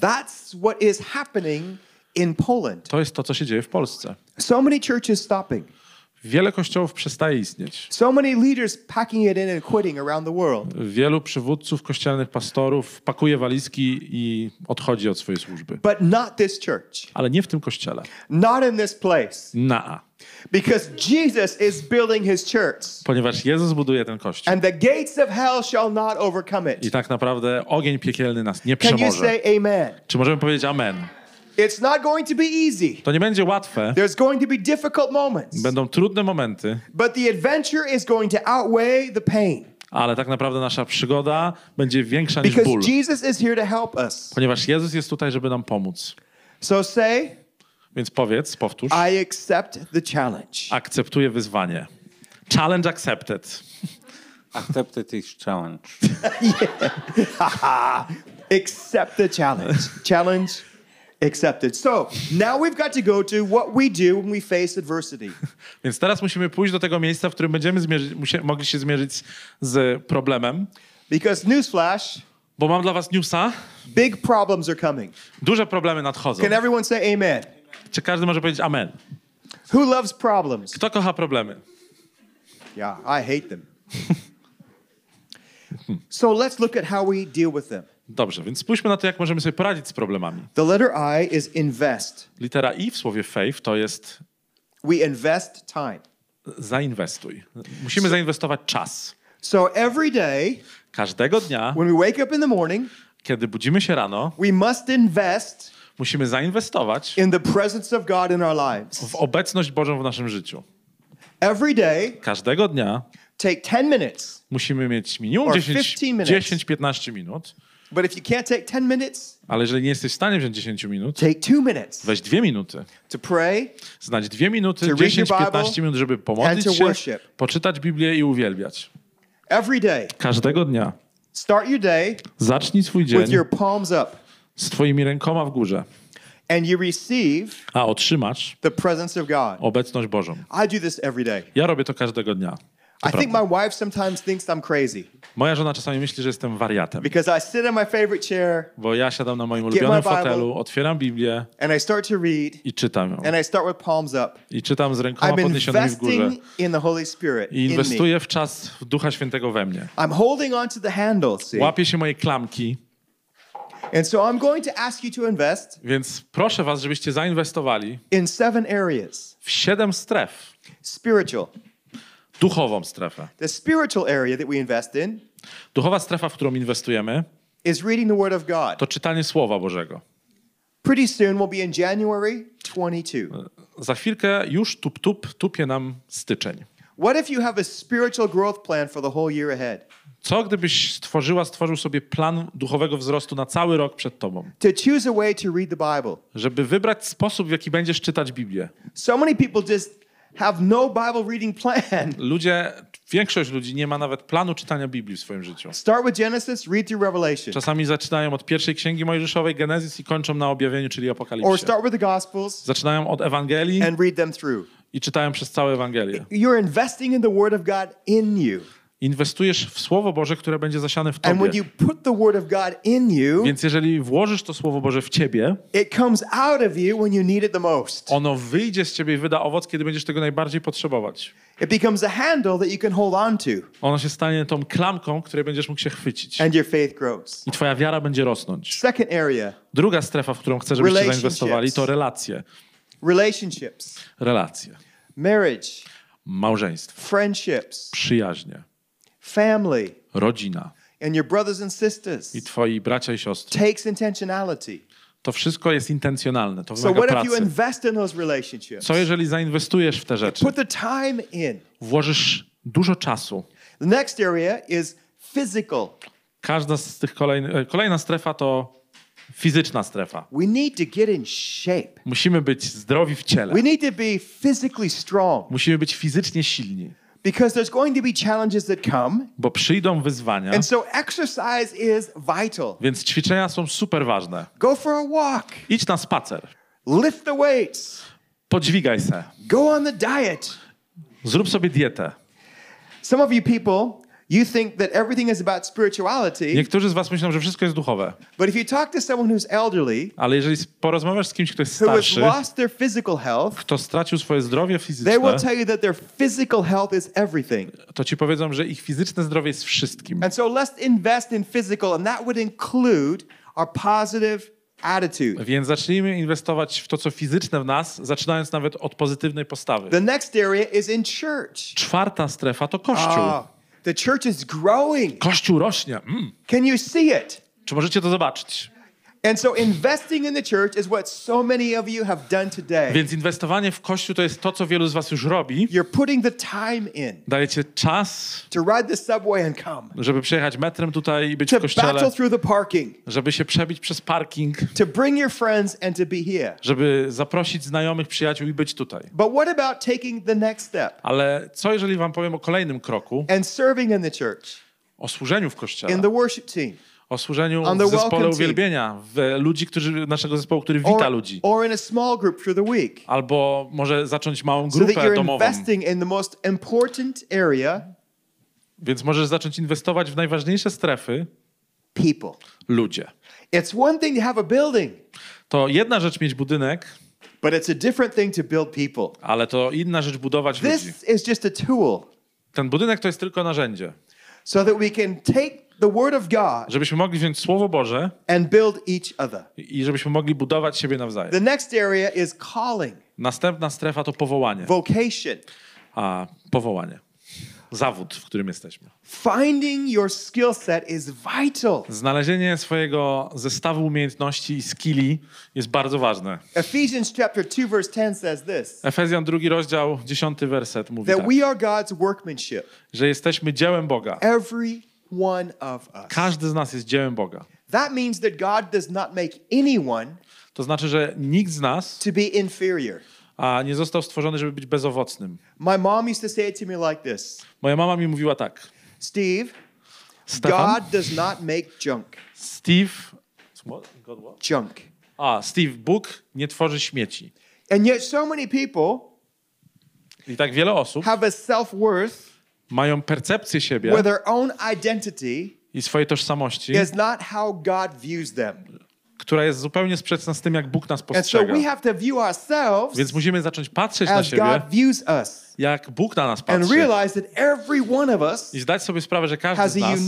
[SPEAKER 2] That's what is happening in Poland.
[SPEAKER 3] To jest to, co się dzieje w Polsce.
[SPEAKER 2] So many churches stopping.
[SPEAKER 3] Wiele kościołów przestaje istnieć.
[SPEAKER 2] So many leaders packing it in and quitting around the world.
[SPEAKER 3] Wielu przywódców kościelnych pastorów pakuje walizki i odchodzi od swojej służby.
[SPEAKER 2] But not this church.
[SPEAKER 3] Ale nie w tym kościele.
[SPEAKER 2] Not in this place.
[SPEAKER 3] Na.
[SPEAKER 2] Because Jesus is building his church.
[SPEAKER 3] Ponieważ Jezus buduje ten kościół.
[SPEAKER 2] And the gates of hell shall not overcome
[SPEAKER 3] I
[SPEAKER 2] it.
[SPEAKER 3] tak naprawdę ogień piekielny nas nie
[SPEAKER 2] Can you
[SPEAKER 3] przemoże.
[SPEAKER 2] say amen?
[SPEAKER 3] Czy możemy powiedzieć amen?
[SPEAKER 2] It's not going to be easy.
[SPEAKER 3] To nie będzie łatwe.
[SPEAKER 2] There's going to be difficult moments.
[SPEAKER 3] Będą trudne momenty,
[SPEAKER 2] But the adventure is going to outweigh the pain.
[SPEAKER 3] ale tak naprawdę nasza przygoda będzie większa niż
[SPEAKER 2] Because
[SPEAKER 3] ból.
[SPEAKER 2] Jesus is here to help us.
[SPEAKER 3] Ponieważ Jezus jest tutaj, żeby nam pomóc.
[SPEAKER 2] So say,
[SPEAKER 3] Więc powiedz, powtórz.
[SPEAKER 2] I accept the challenge.
[SPEAKER 3] Akceptuję wyzwanie. Challenge accepted.
[SPEAKER 4] Accepted this challenge.
[SPEAKER 2] accept the challenge. challenge accepted. So now we've got to go to what we do when we face adversity.
[SPEAKER 3] Więc teraz musimy pójść do tego miejsca, w którym będziemy zmierzyć, mogli się zmierzyć z problemem.
[SPEAKER 2] Because newsflash,
[SPEAKER 3] Bo mam dla was newsa.
[SPEAKER 2] big problems are coming.
[SPEAKER 3] Duże problemy nadchodzą.
[SPEAKER 2] Can everyone say amen?
[SPEAKER 3] Czy każdy może powiedzieć amen?
[SPEAKER 2] Who loves problems?
[SPEAKER 3] Kto kocha problemy?
[SPEAKER 2] Yeah, I hate them. So let's look at how we deal with them.
[SPEAKER 3] Dobrze, więc spójrzmy na to, jak możemy sobie poradzić z problemami.
[SPEAKER 2] The letter I is invest.
[SPEAKER 3] Litera I w słowie faith to jest
[SPEAKER 2] We invest time.
[SPEAKER 3] zainwestuj. Musimy zainwestować czas.
[SPEAKER 2] So every day,
[SPEAKER 3] Każdego dnia,
[SPEAKER 2] when we wake up in the morning,
[SPEAKER 3] kiedy budzimy się rano,
[SPEAKER 2] we must invest
[SPEAKER 3] musimy zainwestować
[SPEAKER 2] in the presence of God in our lives.
[SPEAKER 3] w obecność Bożą w naszym życiu.
[SPEAKER 2] Every day,
[SPEAKER 3] Każdego dnia
[SPEAKER 2] take 10 minutes.
[SPEAKER 3] musimy mieć minimum
[SPEAKER 2] Or
[SPEAKER 3] 10
[SPEAKER 2] 15 minutes.
[SPEAKER 3] 10-15 minut,
[SPEAKER 2] But if you can't take 10 minutes,
[SPEAKER 3] ale jeżeli nie jesteś w stanie wziąć 10 minut,
[SPEAKER 2] take two minutes
[SPEAKER 3] weź dwie minuty.
[SPEAKER 2] to pray
[SPEAKER 3] Znać dwie minuty,
[SPEAKER 2] To read your
[SPEAKER 3] 10-15
[SPEAKER 2] Bible
[SPEAKER 3] minut, żeby
[SPEAKER 2] and
[SPEAKER 3] pomodlić
[SPEAKER 2] to
[SPEAKER 3] się,
[SPEAKER 2] worship.
[SPEAKER 3] poczytać Biblię i uwielbiać.
[SPEAKER 2] every day.
[SPEAKER 3] Każdego dnia.
[SPEAKER 2] Start your day
[SPEAKER 3] Zacznij swój
[SPEAKER 2] with
[SPEAKER 3] dzień
[SPEAKER 2] your palms up
[SPEAKER 3] z twoimi rękoma w górze,
[SPEAKER 2] and you receive
[SPEAKER 3] a otrzymasz
[SPEAKER 2] the presence of God.
[SPEAKER 3] obecność Bożą.
[SPEAKER 2] I do this every day.
[SPEAKER 3] Ja robię to każdego dnia.
[SPEAKER 2] I think my wife sometimes thinks I'm crazy
[SPEAKER 3] Moja żona czasami myśli, że jestem wariatem,
[SPEAKER 2] because I sit in my favorite chair
[SPEAKER 3] bo ja siadam na moim ulubionym
[SPEAKER 2] Bible.
[SPEAKER 3] fotelu, otwieram Biblię
[SPEAKER 2] and I start to read
[SPEAKER 3] i czytam ją.
[SPEAKER 2] and I start with palms up.
[SPEAKER 3] I czytam z rękoma podniesionymi w górze.
[SPEAKER 2] in the Holy Spirit
[SPEAKER 3] I
[SPEAKER 2] in
[SPEAKER 3] inwestuję w czas Ducha Świętego we mnie.
[SPEAKER 2] I'm holding on to the handle, see?
[SPEAKER 3] Łapię się mojej klamki,
[SPEAKER 2] And so I'm going to ask you to invest
[SPEAKER 3] więc proszę was, żebyście zainwestowali
[SPEAKER 2] in seven areas.
[SPEAKER 3] w siedem stref.
[SPEAKER 2] Spiritual.
[SPEAKER 3] Duchową strefę.
[SPEAKER 2] The spiritual area that we invest in
[SPEAKER 3] Duchowa strefa, w którą inwestujemy,
[SPEAKER 2] is reading the Word of God.
[SPEAKER 3] to czytanie Słowa Bożego.
[SPEAKER 2] Pretty soon we'll be in January 22.
[SPEAKER 3] Za chwilkę już tup tup tupie nam styczeń.
[SPEAKER 2] What if you have a spiritual growth plan for the whole year ahead?
[SPEAKER 3] Co gdybyś stworzyła, stworzył sobie plan duchowego wzrostu na cały rok przed tobą?
[SPEAKER 2] To choose a way to read the Bible.
[SPEAKER 3] Żeby wybrać sposób, w jaki będziesz czytać Biblię.
[SPEAKER 2] So many people just have no Bible reading plan.
[SPEAKER 3] Ludzie, większość ludzi nie ma nawet planu czytania Biblii w swoim życiu.
[SPEAKER 2] Start with Genesis, read through Revelation.
[SPEAKER 3] Czasami zaczynają od pierwszej księgi Mojżeszowej, Genezis i kończą na objawieniu, czyli
[SPEAKER 2] Or
[SPEAKER 3] Apokalipsie.
[SPEAKER 2] start with the Gospels
[SPEAKER 3] Zaczynają od Ewangelii
[SPEAKER 2] and read them through.
[SPEAKER 3] i czytają przez całe Ewangelię.
[SPEAKER 2] You're investing in the Word of God in you.
[SPEAKER 3] Inwestujesz w Słowo Boże, które będzie zasiane w tobie.
[SPEAKER 2] you
[SPEAKER 3] Więc jeżeli włożysz to Słowo Boże w ciebie,
[SPEAKER 2] it comes out of you when you need it the most.
[SPEAKER 3] ono wyjdzie z ciebie i wyda owoc, kiedy będziesz tego najbardziej potrzebować.
[SPEAKER 2] It becomes a handle that you can hold on to,
[SPEAKER 3] Ono się stanie tą klamką, której będziesz mógł się chwycić.
[SPEAKER 2] and your faith grows.
[SPEAKER 3] I twoja wiara będzie rosnąć.
[SPEAKER 2] Second area
[SPEAKER 3] Druga strefa, w którą chcę, żebyście zainwestowali, to relacje.
[SPEAKER 2] relationships,
[SPEAKER 3] Relacje.
[SPEAKER 2] marriage,
[SPEAKER 3] Małżeństwo.
[SPEAKER 2] friendships,
[SPEAKER 3] Przyjaźnie.
[SPEAKER 2] Family,
[SPEAKER 3] Rodzina.
[SPEAKER 2] and your brothers and sisters
[SPEAKER 3] I twoi bracia i siostry.
[SPEAKER 2] takes intentionality.
[SPEAKER 3] To wszystko jest intencjonalne. To
[SPEAKER 2] So
[SPEAKER 3] wymaga
[SPEAKER 2] you
[SPEAKER 3] pracy.
[SPEAKER 2] invest in those relationships?
[SPEAKER 3] Co jeżeli zainwestujesz w te rzeczy?
[SPEAKER 2] Put the time in.
[SPEAKER 3] Włożysz dużo czasu.
[SPEAKER 2] The next area is physical.
[SPEAKER 3] Każda z tych kolejnych, kolejna strefa to fizyczna strefa.
[SPEAKER 2] We need to get in shape.
[SPEAKER 3] Musimy być zdrowi w ciele.
[SPEAKER 2] We need to be physically strong
[SPEAKER 3] Musimy być fizycznie silni,
[SPEAKER 2] because there's going to be challenges that come.
[SPEAKER 3] bo przyjdą wyzwania,
[SPEAKER 2] And so exercise is vital.
[SPEAKER 3] więc ćwiczenia są super ważne.
[SPEAKER 2] Go for a walk,
[SPEAKER 3] Idź na spacer,
[SPEAKER 2] lift the weights,
[SPEAKER 3] podźwigaj se,
[SPEAKER 2] go on the diet.
[SPEAKER 3] zrób sobie dietę.
[SPEAKER 2] Some of you people, you think that everything is about spirituality,
[SPEAKER 3] Niektórzy z was myślą, że wszystko jest duchowe,
[SPEAKER 2] but if you talk to someone who's elderly,
[SPEAKER 3] ale jeżeli porozmawiasz z kimś, kto jest
[SPEAKER 2] who has
[SPEAKER 3] starszy,
[SPEAKER 2] lost their physical health,
[SPEAKER 3] kto stracił swoje zdrowie
[SPEAKER 2] they
[SPEAKER 3] fizyczne,
[SPEAKER 2] will tell you that their physical health is everything.
[SPEAKER 3] to ci powiedzą, że ich fizyczne zdrowie jest wszystkim.
[SPEAKER 2] And so let's invest in physical, and that would include our positive attitude.
[SPEAKER 3] Więc zacznijmy inwestować w to, co fizyczne w nas, zaczynając nawet od pozytywnej postawy.
[SPEAKER 2] The next area is in church.
[SPEAKER 3] Czwarta strefa to Kościół.
[SPEAKER 2] Ah, the church is growing.
[SPEAKER 3] Kościół rośnie. Mm.
[SPEAKER 2] Can you see it?
[SPEAKER 3] Czy możecie to zobaczyć?
[SPEAKER 2] And so investing in the church is what so many of you have done today.
[SPEAKER 3] Więc inwestowanie w Kościół to jest to, co wielu z was już robi.
[SPEAKER 2] You're putting the time in
[SPEAKER 3] Dajecie czas,
[SPEAKER 2] to ride the subway and come,
[SPEAKER 3] żeby przejechać metrem tutaj i być
[SPEAKER 2] to
[SPEAKER 3] w kościele,
[SPEAKER 2] battle through the parking,
[SPEAKER 3] żeby się przebić przez parking,
[SPEAKER 2] to bring your friends and to be here.
[SPEAKER 3] żeby zaprosić znajomych, przyjaciół i być tutaj.
[SPEAKER 2] But what about taking the next step?
[SPEAKER 3] Ale co jeżeli wam powiem o kolejnym kroku,
[SPEAKER 2] and serving in the church,
[SPEAKER 3] o służeniu w kościele,
[SPEAKER 2] in the worship team,
[SPEAKER 3] o służeniu w zespole uwielbienia, w ludzi, którzy, naszego zespołu, który wita
[SPEAKER 2] or,
[SPEAKER 3] ludzi.
[SPEAKER 2] or in a small group through the week?
[SPEAKER 3] Albo może zacząć małą
[SPEAKER 2] So that
[SPEAKER 3] grupę
[SPEAKER 2] you're
[SPEAKER 3] domową.
[SPEAKER 2] investing in the most important area,
[SPEAKER 3] Więc możesz zacząć inwestować w najważniejsze strefy
[SPEAKER 2] people.
[SPEAKER 3] ludzie.
[SPEAKER 2] It's one thing to have a building,
[SPEAKER 3] To jedna rzecz mieć budynek,
[SPEAKER 2] but it's a different thing to build people.
[SPEAKER 3] ale to inna rzecz budować ludzi.
[SPEAKER 2] This is just a tool.
[SPEAKER 3] Ten budynek to jest tylko narzędzie.
[SPEAKER 2] so that we can take the Word of God
[SPEAKER 3] żebyśmy mogli wziąć Słowo Boże
[SPEAKER 2] and build each other.
[SPEAKER 3] i żebyśmy mogli budować siebie nawzajem.
[SPEAKER 2] The next area is calling,
[SPEAKER 3] Następna strefa to powołanie.
[SPEAKER 2] vocation.
[SPEAKER 3] A, powołanie. Zawód, w którym jesteśmy.
[SPEAKER 2] Finding your skill set is vital.
[SPEAKER 3] Znalezienie swojego zestawu umiejętności i skilli jest bardzo ważne.
[SPEAKER 2] Ephesians chapter 2 verse 10 says this.
[SPEAKER 3] Efezjan drugi rozdział, dziesiąty werset mówi
[SPEAKER 2] That
[SPEAKER 3] tak,
[SPEAKER 2] we are God's workmanship,
[SPEAKER 3] że jesteśmy dziełem Boga.
[SPEAKER 2] every one of us.
[SPEAKER 3] Każdy z nas jest dziełem Boga.
[SPEAKER 2] That means that God does not make anyone
[SPEAKER 3] To znaczy, że nikt z nas
[SPEAKER 2] to be inferior.
[SPEAKER 3] a nie został stworzony, żeby być bezowocnym.
[SPEAKER 2] My mom used to say it to me like this
[SPEAKER 3] Moja mama mi mówiła tak.
[SPEAKER 2] Steve,
[SPEAKER 3] Stefan,
[SPEAKER 2] God does not make junk.
[SPEAKER 3] Steve... What? God what?
[SPEAKER 2] Junk.
[SPEAKER 3] A, Steve, Bóg nie tworzy śmieci.
[SPEAKER 2] And yet, so many people
[SPEAKER 3] I tak wiele osób
[SPEAKER 2] have a self worth
[SPEAKER 3] mają percepcję siebie
[SPEAKER 2] where their own identity
[SPEAKER 3] i swojej tożsamości,
[SPEAKER 2] is not how God views them.
[SPEAKER 3] która jest zupełnie sprzeczna z tym, jak Bóg nas
[SPEAKER 2] so
[SPEAKER 3] postrzega.
[SPEAKER 2] we have to view ourselves
[SPEAKER 3] Więc musimy zacząć patrzeć na siebie,
[SPEAKER 2] us
[SPEAKER 3] jak Bóg na nas patrzy.
[SPEAKER 2] realize that every one of us
[SPEAKER 3] I zdać sobie sprawę, że każdy z nas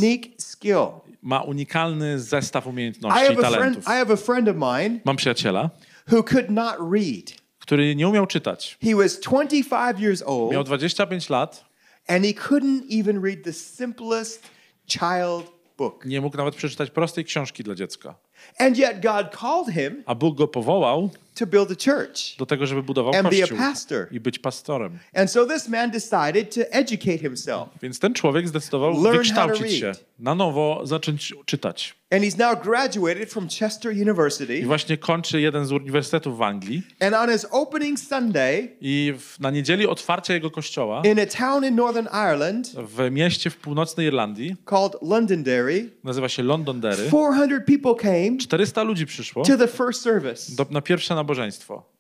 [SPEAKER 3] ma unikalny zestaw umiejętności i talentów.
[SPEAKER 2] I have a friend of mine
[SPEAKER 3] Mam przyjaciela,
[SPEAKER 2] who could not read.
[SPEAKER 3] który nie umiał czytać.
[SPEAKER 2] He was 25 years
[SPEAKER 3] Miał
[SPEAKER 2] old
[SPEAKER 3] 25 lat,
[SPEAKER 2] and he couldn't even read the simplest child book.
[SPEAKER 3] nie mógł nawet przeczytać prostej książki dla dziecka.
[SPEAKER 2] And yet God called him
[SPEAKER 3] A Bóg go powołał
[SPEAKER 2] to build a church.
[SPEAKER 3] do tego, żeby budował
[SPEAKER 2] And be a
[SPEAKER 3] kościół
[SPEAKER 2] pastor.
[SPEAKER 3] i być pastorem.
[SPEAKER 2] And so this man decided to educate himself.
[SPEAKER 3] Więc ten człowiek zdecydował
[SPEAKER 2] Learn
[SPEAKER 3] wykształcić się, na nowo zacząć czytać.
[SPEAKER 2] And he's now graduated from Chester
[SPEAKER 3] I
[SPEAKER 2] University.
[SPEAKER 3] właśnie kończy jeden z uniwersytetów w Anglii
[SPEAKER 2] And on his opening Sunday
[SPEAKER 3] i w, na niedzieli otwarcia jego kościoła
[SPEAKER 2] in a town in Northern Ireland
[SPEAKER 3] w mieście w północnej Irlandii,
[SPEAKER 2] called Londonderry,
[SPEAKER 3] nazywa się Londonderry,
[SPEAKER 2] 400 people came
[SPEAKER 3] 400 ludzi przyszło
[SPEAKER 2] to the first service.
[SPEAKER 3] do, na pierwsze nabożeństwo.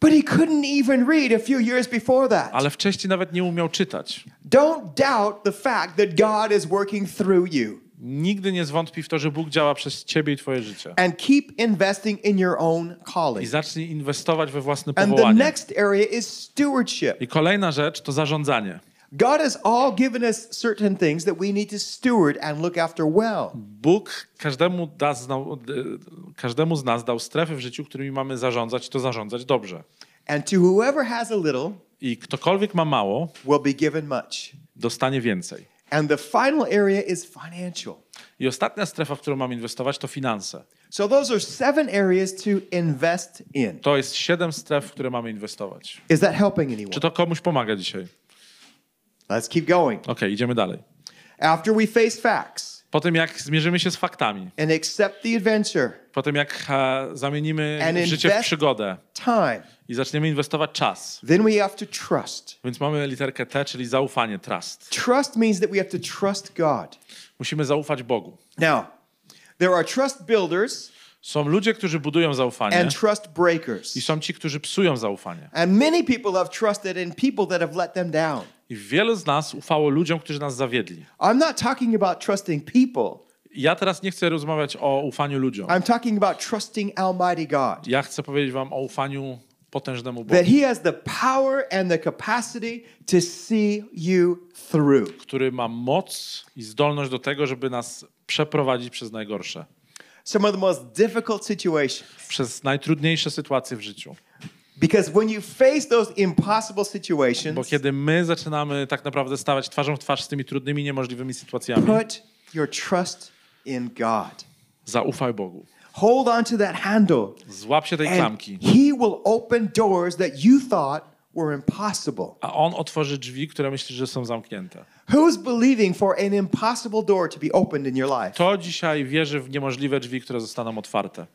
[SPEAKER 2] But he couldn't even read a few years before that.
[SPEAKER 3] Ale wcześniej nawet nie umiał czytać.
[SPEAKER 2] Don't doubt the fact that God is working through you.
[SPEAKER 3] Nigdy nie zwątpi w to, że Bóg działa przez ciebie i twoje życie.
[SPEAKER 2] And keep investing in your own
[SPEAKER 3] I
[SPEAKER 2] calling.
[SPEAKER 3] zacznij inwestować we własne
[SPEAKER 2] And the
[SPEAKER 3] powołanie.
[SPEAKER 2] next area is stewardship.
[SPEAKER 3] I kolejna rzecz to zarządzanie.
[SPEAKER 2] God has all given us certain things that we need to steward and look after well.
[SPEAKER 3] Bóg każdemu, da, znał, każdemu z nas dał strefy w życiu, którymi mamy zarządzać i to zarządzać dobrze.
[SPEAKER 2] And to whoever has a little
[SPEAKER 3] I ktokolwiek ma mało,
[SPEAKER 2] will be given much.
[SPEAKER 3] dostanie więcej.
[SPEAKER 2] And the final area is financial.
[SPEAKER 3] I ostatnia strefa, w którą mam inwestować, to finanse.
[SPEAKER 2] So those are seven areas to invest in.
[SPEAKER 3] To jest siedem stref, w które mamy inwestować.
[SPEAKER 2] Is that helping anyone?
[SPEAKER 3] Czy to komuś pomaga dzisiaj?
[SPEAKER 2] Let's keep going.
[SPEAKER 3] Okej, idziemy dalej.
[SPEAKER 2] After we face facts
[SPEAKER 3] Po tym, jak zmierzymy się z faktami,
[SPEAKER 2] and accept the adventure,
[SPEAKER 3] po tym, jak e, zamienimy
[SPEAKER 2] And
[SPEAKER 3] życie w przygodę
[SPEAKER 2] time,
[SPEAKER 3] i zaczniemy inwestować czas,
[SPEAKER 2] then we have to trust.
[SPEAKER 3] więc mamy literkę T, czyli zaufanie, trust.
[SPEAKER 2] Trust means that we have to trust God.
[SPEAKER 3] Musimy zaufać Bogu.
[SPEAKER 2] Now, there are trust builders
[SPEAKER 3] Są ludzie, którzy budują zaufanie
[SPEAKER 2] and trust breakers.
[SPEAKER 3] i są ci, którzy psują zaufanie.
[SPEAKER 2] And many people have trusted in people that have let them down.
[SPEAKER 3] I wielu z nas ufało ludziom, którzy nas zawiedli.
[SPEAKER 2] I'm not talking about trusting people.
[SPEAKER 3] Ja teraz nie chcę rozmawiać o ufaniu ludziom.
[SPEAKER 2] I'm talking about trusting Almighty God.
[SPEAKER 3] Ja chcę powiedzieć wam o ufaniu potężnemu Bogu,
[SPEAKER 2] That He has the power and the capacity to see you through.
[SPEAKER 3] który ma moc i zdolność do tego, żeby nas przeprowadzić przez najgorsze,
[SPEAKER 2] Some of the most difficult situations.
[SPEAKER 3] przez najtrudniejsze sytuacje w życiu.
[SPEAKER 2] Because when you face those impossible
[SPEAKER 3] Bo
[SPEAKER 2] situations,
[SPEAKER 3] kiedy my zaczynamy tak naprawdę stawać twarzą w twarz z tymi trudnymi, niemożliwymi sytuacjami,
[SPEAKER 2] put your trust in God.
[SPEAKER 3] zaufaj Bogu.
[SPEAKER 2] Hold on to that handle.
[SPEAKER 3] Złap się tej
[SPEAKER 2] And
[SPEAKER 3] klamki,
[SPEAKER 2] He will open doors that you thought were impossible.
[SPEAKER 3] a On otworzy drzwi, które myślisz, że są zamknięte.
[SPEAKER 2] Who's believing for an impossible door to be opened in your life?
[SPEAKER 3] To dzisiaj wierzy w niemożliwe drzwi, które zostaną otwarte.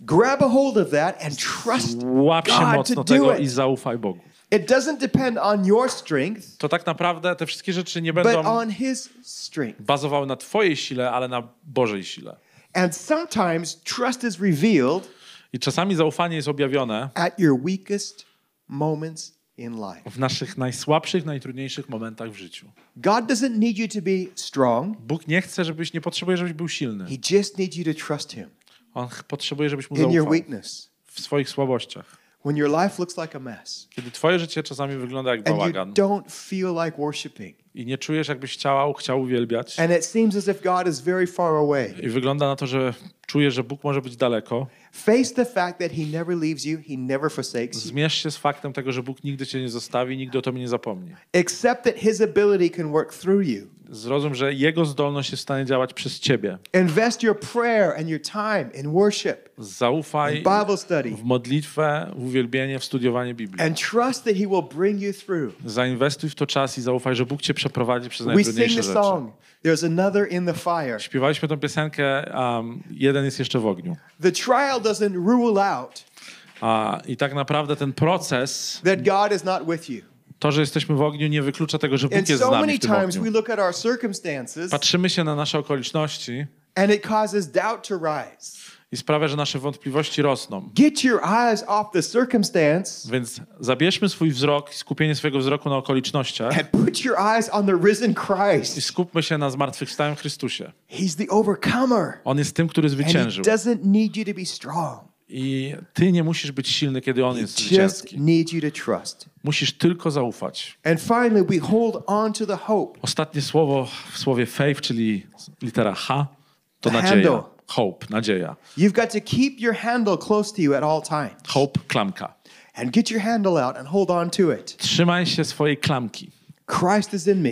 [SPEAKER 2] Grab a hold of that and trust
[SPEAKER 3] Łap się
[SPEAKER 2] God
[SPEAKER 3] mocno
[SPEAKER 2] to do
[SPEAKER 3] tego
[SPEAKER 2] it.
[SPEAKER 3] i zaufaj Bogu.
[SPEAKER 2] It doesn't depend on your strength,
[SPEAKER 3] To tak naprawdę te wszystkie rzeczy nie
[SPEAKER 2] but
[SPEAKER 3] będą
[SPEAKER 2] on His strength.
[SPEAKER 3] bazowały na Twojej sile, ale na Bożej sile.
[SPEAKER 2] And sometimes trust is revealed
[SPEAKER 3] I czasami zaufanie jest objawione
[SPEAKER 2] at your weakest moments in life.
[SPEAKER 3] w naszych najsłabszych, najtrudniejszych momentach w życiu.
[SPEAKER 2] God doesn't need you to be strong,
[SPEAKER 3] Bóg nie chce, żebyś, nie potrzebuje, żebyś był silny.
[SPEAKER 2] He just needs you to trust Him
[SPEAKER 3] On potrzebuje, żebyś mu
[SPEAKER 2] in your
[SPEAKER 3] zaufał
[SPEAKER 2] weakness.
[SPEAKER 3] w swoich słabościach.
[SPEAKER 2] When your life looks like a mess
[SPEAKER 3] Kiedy twoje życie czasami wygląda jak
[SPEAKER 2] and you
[SPEAKER 3] bałagan
[SPEAKER 2] don't feel like worshiping,
[SPEAKER 3] i nie czujesz, jakbyś chciał, chciał uwielbiać
[SPEAKER 2] and it seems as if God is very far away,
[SPEAKER 3] i wygląda na to, że czujesz, że Bóg może być daleko,
[SPEAKER 2] face the fact that He never leaves you, He never forsakes you.
[SPEAKER 3] zmierz się z faktem tego, że Bóg nigdy cię nie zostawi, nigdy o tobie nie zapomni.
[SPEAKER 2] Accept that His ability can work through you.
[SPEAKER 3] Zrozum, że Jego zdolność jest w stanie działać przez ciebie.
[SPEAKER 2] Invest your prayer and your time in worship,
[SPEAKER 3] Zaufaj
[SPEAKER 2] in Bible study,
[SPEAKER 3] w modlitwę, w uwielbienie, w studiowanie Biblii.
[SPEAKER 2] and trust that He will bring you through.
[SPEAKER 3] Zainwestuj w to czas i zaufaj, że Bóg cię przeprowadzi przez
[SPEAKER 2] We sing
[SPEAKER 3] najtrudniejsze
[SPEAKER 2] the
[SPEAKER 3] rzeczy.
[SPEAKER 2] song, There's another in the fire.
[SPEAKER 3] Śpiewaliśmy tę piosenkę, um, jeden jest jeszcze w ogniu.
[SPEAKER 2] The trial doesn't rule out
[SPEAKER 3] A, I tak naprawdę ten proces,
[SPEAKER 2] that God is not with you.
[SPEAKER 3] To, że jesteśmy w ogniu, nie wyklucza tego, że
[SPEAKER 2] And
[SPEAKER 3] Bóg jest z nami
[SPEAKER 2] many
[SPEAKER 3] w tym
[SPEAKER 2] times we
[SPEAKER 3] ogniu.
[SPEAKER 2] look at our circumstances
[SPEAKER 3] Patrzymy się na nasze okoliczności
[SPEAKER 2] and it causes doubt to rise.
[SPEAKER 3] i sprawia, że nasze wątpliwości rosną.
[SPEAKER 2] Get your eyes off the circumstance
[SPEAKER 3] Więc zabierzmy swój wzrok, skupienie swojego wzroku na okolicznościach
[SPEAKER 2] and put your eyes on the risen
[SPEAKER 3] i
[SPEAKER 2] Christ.
[SPEAKER 3] skupmy się na zmartwychwstałym Chrystusie.
[SPEAKER 2] He's the overcomer.
[SPEAKER 3] On jest tym, który
[SPEAKER 2] And he
[SPEAKER 3] zwyciężył.
[SPEAKER 2] doesn't need you to be strong.
[SPEAKER 3] I ty nie musisz być silny, kiedy On jest zwycięski. Musisz tylko zaufać.
[SPEAKER 2] And finally, we hold on to the hope.
[SPEAKER 3] Ostatnie słowo w słowie faith, czyli litera H, to
[SPEAKER 2] The
[SPEAKER 3] nadzieja.
[SPEAKER 2] handle.
[SPEAKER 3] Hope, nadzieja.
[SPEAKER 2] You've got to keep your handle close to you at all times.
[SPEAKER 3] Hope, klamka.
[SPEAKER 2] And get your handle out and hold on to it.
[SPEAKER 3] Trzymaj się swojej klamki.
[SPEAKER 2] Christ is in me.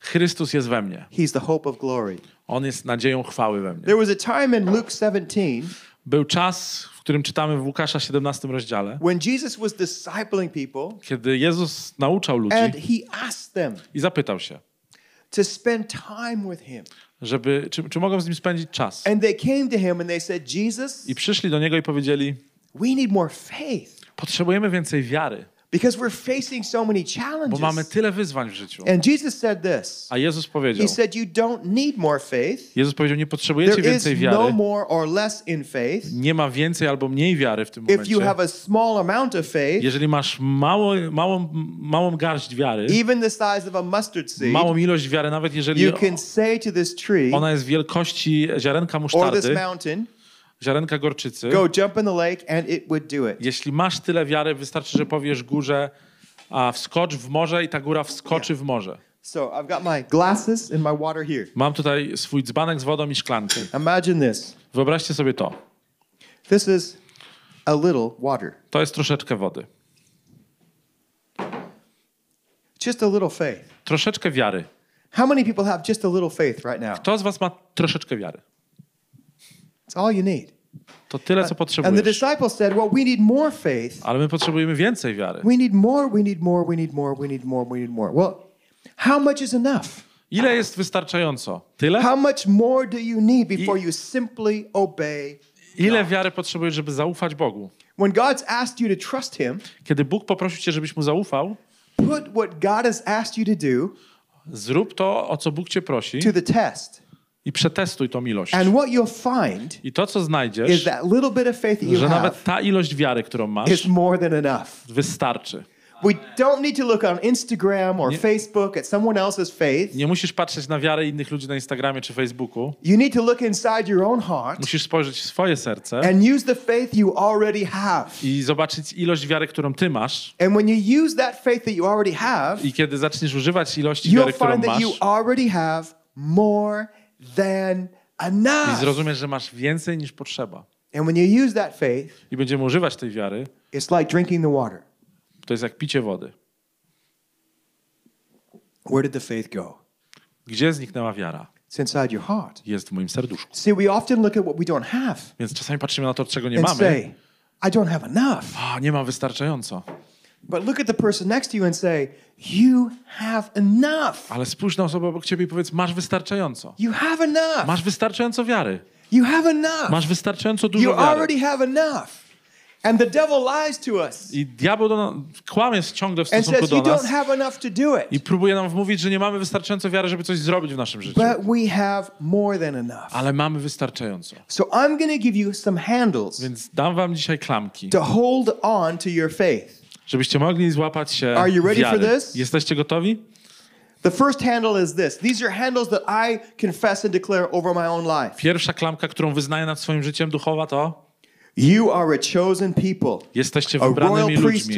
[SPEAKER 3] Chrystus jest we mnie.
[SPEAKER 2] He's the hope of glory.
[SPEAKER 3] On jest nadzieją chwały we mnie.
[SPEAKER 2] There was a time in Luke 17
[SPEAKER 3] Był czas, w którym czytamy w Łukasza 17 rozdziale,
[SPEAKER 2] when Jesus was discipling people
[SPEAKER 3] kiedy Jezus nauczał ludzi
[SPEAKER 2] and he asked them
[SPEAKER 3] i zapytał się,
[SPEAKER 2] to spend time with him.
[SPEAKER 3] żeby, czy, czy mogą z nim spędzić czas.
[SPEAKER 2] And they came to him and they said, Jesus,
[SPEAKER 3] I przyszli do niego i powiedzieli,
[SPEAKER 2] we need more faith
[SPEAKER 3] potrzebujemy więcej wiary,
[SPEAKER 2] because we're facing so many
[SPEAKER 3] bo
[SPEAKER 2] challenges.
[SPEAKER 3] mamy tyle wyzwań w życiu.
[SPEAKER 2] And Jesus said this.
[SPEAKER 3] A Jezus powiedział,
[SPEAKER 2] He said, You don't need more faith.
[SPEAKER 3] Jezus powiedział, nie potrzebujecie
[SPEAKER 2] There is
[SPEAKER 3] więcej
[SPEAKER 2] no
[SPEAKER 3] wiary,
[SPEAKER 2] more or less in faith.
[SPEAKER 3] nie ma więcej albo mniej wiary w tym
[SPEAKER 2] If you
[SPEAKER 3] momencie.
[SPEAKER 2] have a small amount of faith,
[SPEAKER 3] Jeżeli masz mało, małą, małą garść wiary,
[SPEAKER 2] even the size of a mustard seed,
[SPEAKER 3] małą ilość wiary, nawet jeżeli
[SPEAKER 2] you can say to this tree
[SPEAKER 3] ona jest wielkości ziarenka
[SPEAKER 2] or this
[SPEAKER 3] musztardy,
[SPEAKER 2] mountain,
[SPEAKER 3] ziarenka gorczycy,
[SPEAKER 2] Go jump in the lake, and it would do it.
[SPEAKER 3] jeśli masz tyle wiary, wystarczy, że powiesz górze, a wskocz w morze i ta góra wskoczy w morze.
[SPEAKER 2] So I've got my glasses and my water here.
[SPEAKER 3] Mam tutaj swój dzbanek z wodą i szklanki.
[SPEAKER 2] Imagine this.
[SPEAKER 3] Wyobraźcie sobie to.
[SPEAKER 2] This is a little water,
[SPEAKER 3] To jest troszeczkę wody.
[SPEAKER 2] just a little faith.
[SPEAKER 3] Troszeczkę wiary.
[SPEAKER 2] How many people have just a little faith right now?
[SPEAKER 3] Kto z was ma troszeczkę wiary?
[SPEAKER 2] It's all you need.
[SPEAKER 3] To tyle, co
[SPEAKER 2] And the
[SPEAKER 3] potrzebujesz.
[SPEAKER 2] disciples said, Well, we need more faith.
[SPEAKER 3] Ale my potrzebujemy więcej wiary.
[SPEAKER 2] We need more, we need more, we need more, we need more, we need more. Well, how much is enough?
[SPEAKER 3] Ile jest wystarczająco? Tyle?
[SPEAKER 2] How much more do you need before you simply obey?
[SPEAKER 3] Ile wiary potrzebujesz, żeby zaufać Bogu?
[SPEAKER 2] When God's asked you to trust Him,
[SPEAKER 3] Kiedy Bóg poprosił cię, żebyś mu zaufał,
[SPEAKER 2] put what God has asked you to do
[SPEAKER 3] zrób to, o co Bóg cię prosi
[SPEAKER 2] to the test.
[SPEAKER 3] I przetestuj tą ilość.
[SPEAKER 2] And what you'll find
[SPEAKER 3] I to, co
[SPEAKER 2] is
[SPEAKER 3] znajdziesz,
[SPEAKER 2] that little bit of faith that you
[SPEAKER 3] że
[SPEAKER 2] have
[SPEAKER 3] nawet ta ilość wiary, którą
[SPEAKER 2] is
[SPEAKER 3] masz,
[SPEAKER 2] more than enough.
[SPEAKER 3] wystarczy.
[SPEAKER 2] We don't need to look on Instagram or Facebook at someone else's faith.
[SPEAKER 3] Nie musisz patrzeć na wiarę innych ludzi na Instagramie czy Facebooku.
[SPEAKER 2] You need to look inside your own heart
[SPEAKER 3] Musisz spojrzeć w swoje serce
[SPEAKER 2] and use the faith you already have.
[SPEAKER 3] i zobaczyć ilość wiary, którą ty masz.
[SPEAKER 2] And when you use that faith that you already have,
[SPEAKER 3] I kiedy zaczniesz używać ilości
[SPEAKER 2] you'll
[SPEAKER 3] wiary, którą
[SPEAKER 2] find that
[SPEAKER 3] masz,
[SPEAKER 2] you already have more than
[SPEAKER 3] i
[SPEAKER 2] enough.
[SPEAKER 3] zrozumiesz, że masz więcej niż potrzeba.
[SPEAKER 2] And when you use that faith,
[SPEAKER 3] I będziemy używać tej wiary,
[SPEAKER 2] it's like drinking the water.
[SPEAKER 3] to jest jak picie wody.
[SPEAKER 2] Where did the faith go?
[SPEAKER 3] Gdzie zniknęła wiara?
[SPEAKER 2] It's inside your heart.
[SPEAKER 3] Jest w moim serduszku.
[SPEAKER 2] See, we often look at what we don't have
[SPEAKER 3] Więc czasami patrzymy na to, czego nie mamy.
[SPEAKER 2] say, I don't have enough.
[SPEAKER 3] A, nie mam wystarczająco.
[SPEAKER 2] But look at the person next to you and say, You have enough.
[SPEAKER 3] Ale spójrz na osobę obok ciebie i powiedz, masz wystarczająco.
[SPEAKER 2] You have enough.
[SPEAKER 3] Masz wystarczająco wiary.
[SPEAKER 2] You have enough.
[SPEAKER 3] Masz wystarczająco
[SPEAKER 2] You
[SPEAKER 3] dużo wiary.
[SPEAKER 2] already have enough. And the devil lies to us
[SPEAKER 3] I diabeł do nas, kłamie ciągle w stosunku
[SPEAKER 2] says,
[SPEAKER 3] do
[SPEAKER 2] You don't
[SPEAKER 3] nas
[SPEAKER 2] have enough to do it.
[SPEAKER 3] i próbuje nam wmówić, że nie mamy wystarczająco wiary, żeby coś zrobić w naszym życiu.
[SPEAKER 2] But we have more than enough.
[SPEAKER 3] Ale mamy wystarczająco.
[SPEAKER 2] So I'm going to give you some handles
[SPEAKER 3] Więc dam wam dzisiaj klamki,
[SPEAKER 2] to hold on to your faith.
[SPEAKER 3] Żebyście mogli złapać się
[SPEAKER 2] Are you ready for
[SPEAKER 3] wiary.
[SPEAKER 2] this?
[SPEAKER 3] Jesteście gotowi?
[SPEAKER 2] The first handle is this these are handles that I confess and declare over my own life.
[SPEAKER 3] Pierwsza klamka, którą wyznaję nad swoim życiem duchowa to
[SPEAKER 2] You are a chosen people,
[SPEAKER 3] jesteście
[SPEAKER 2] a royal
[SPEAKER 3] wybranymi ludźmi,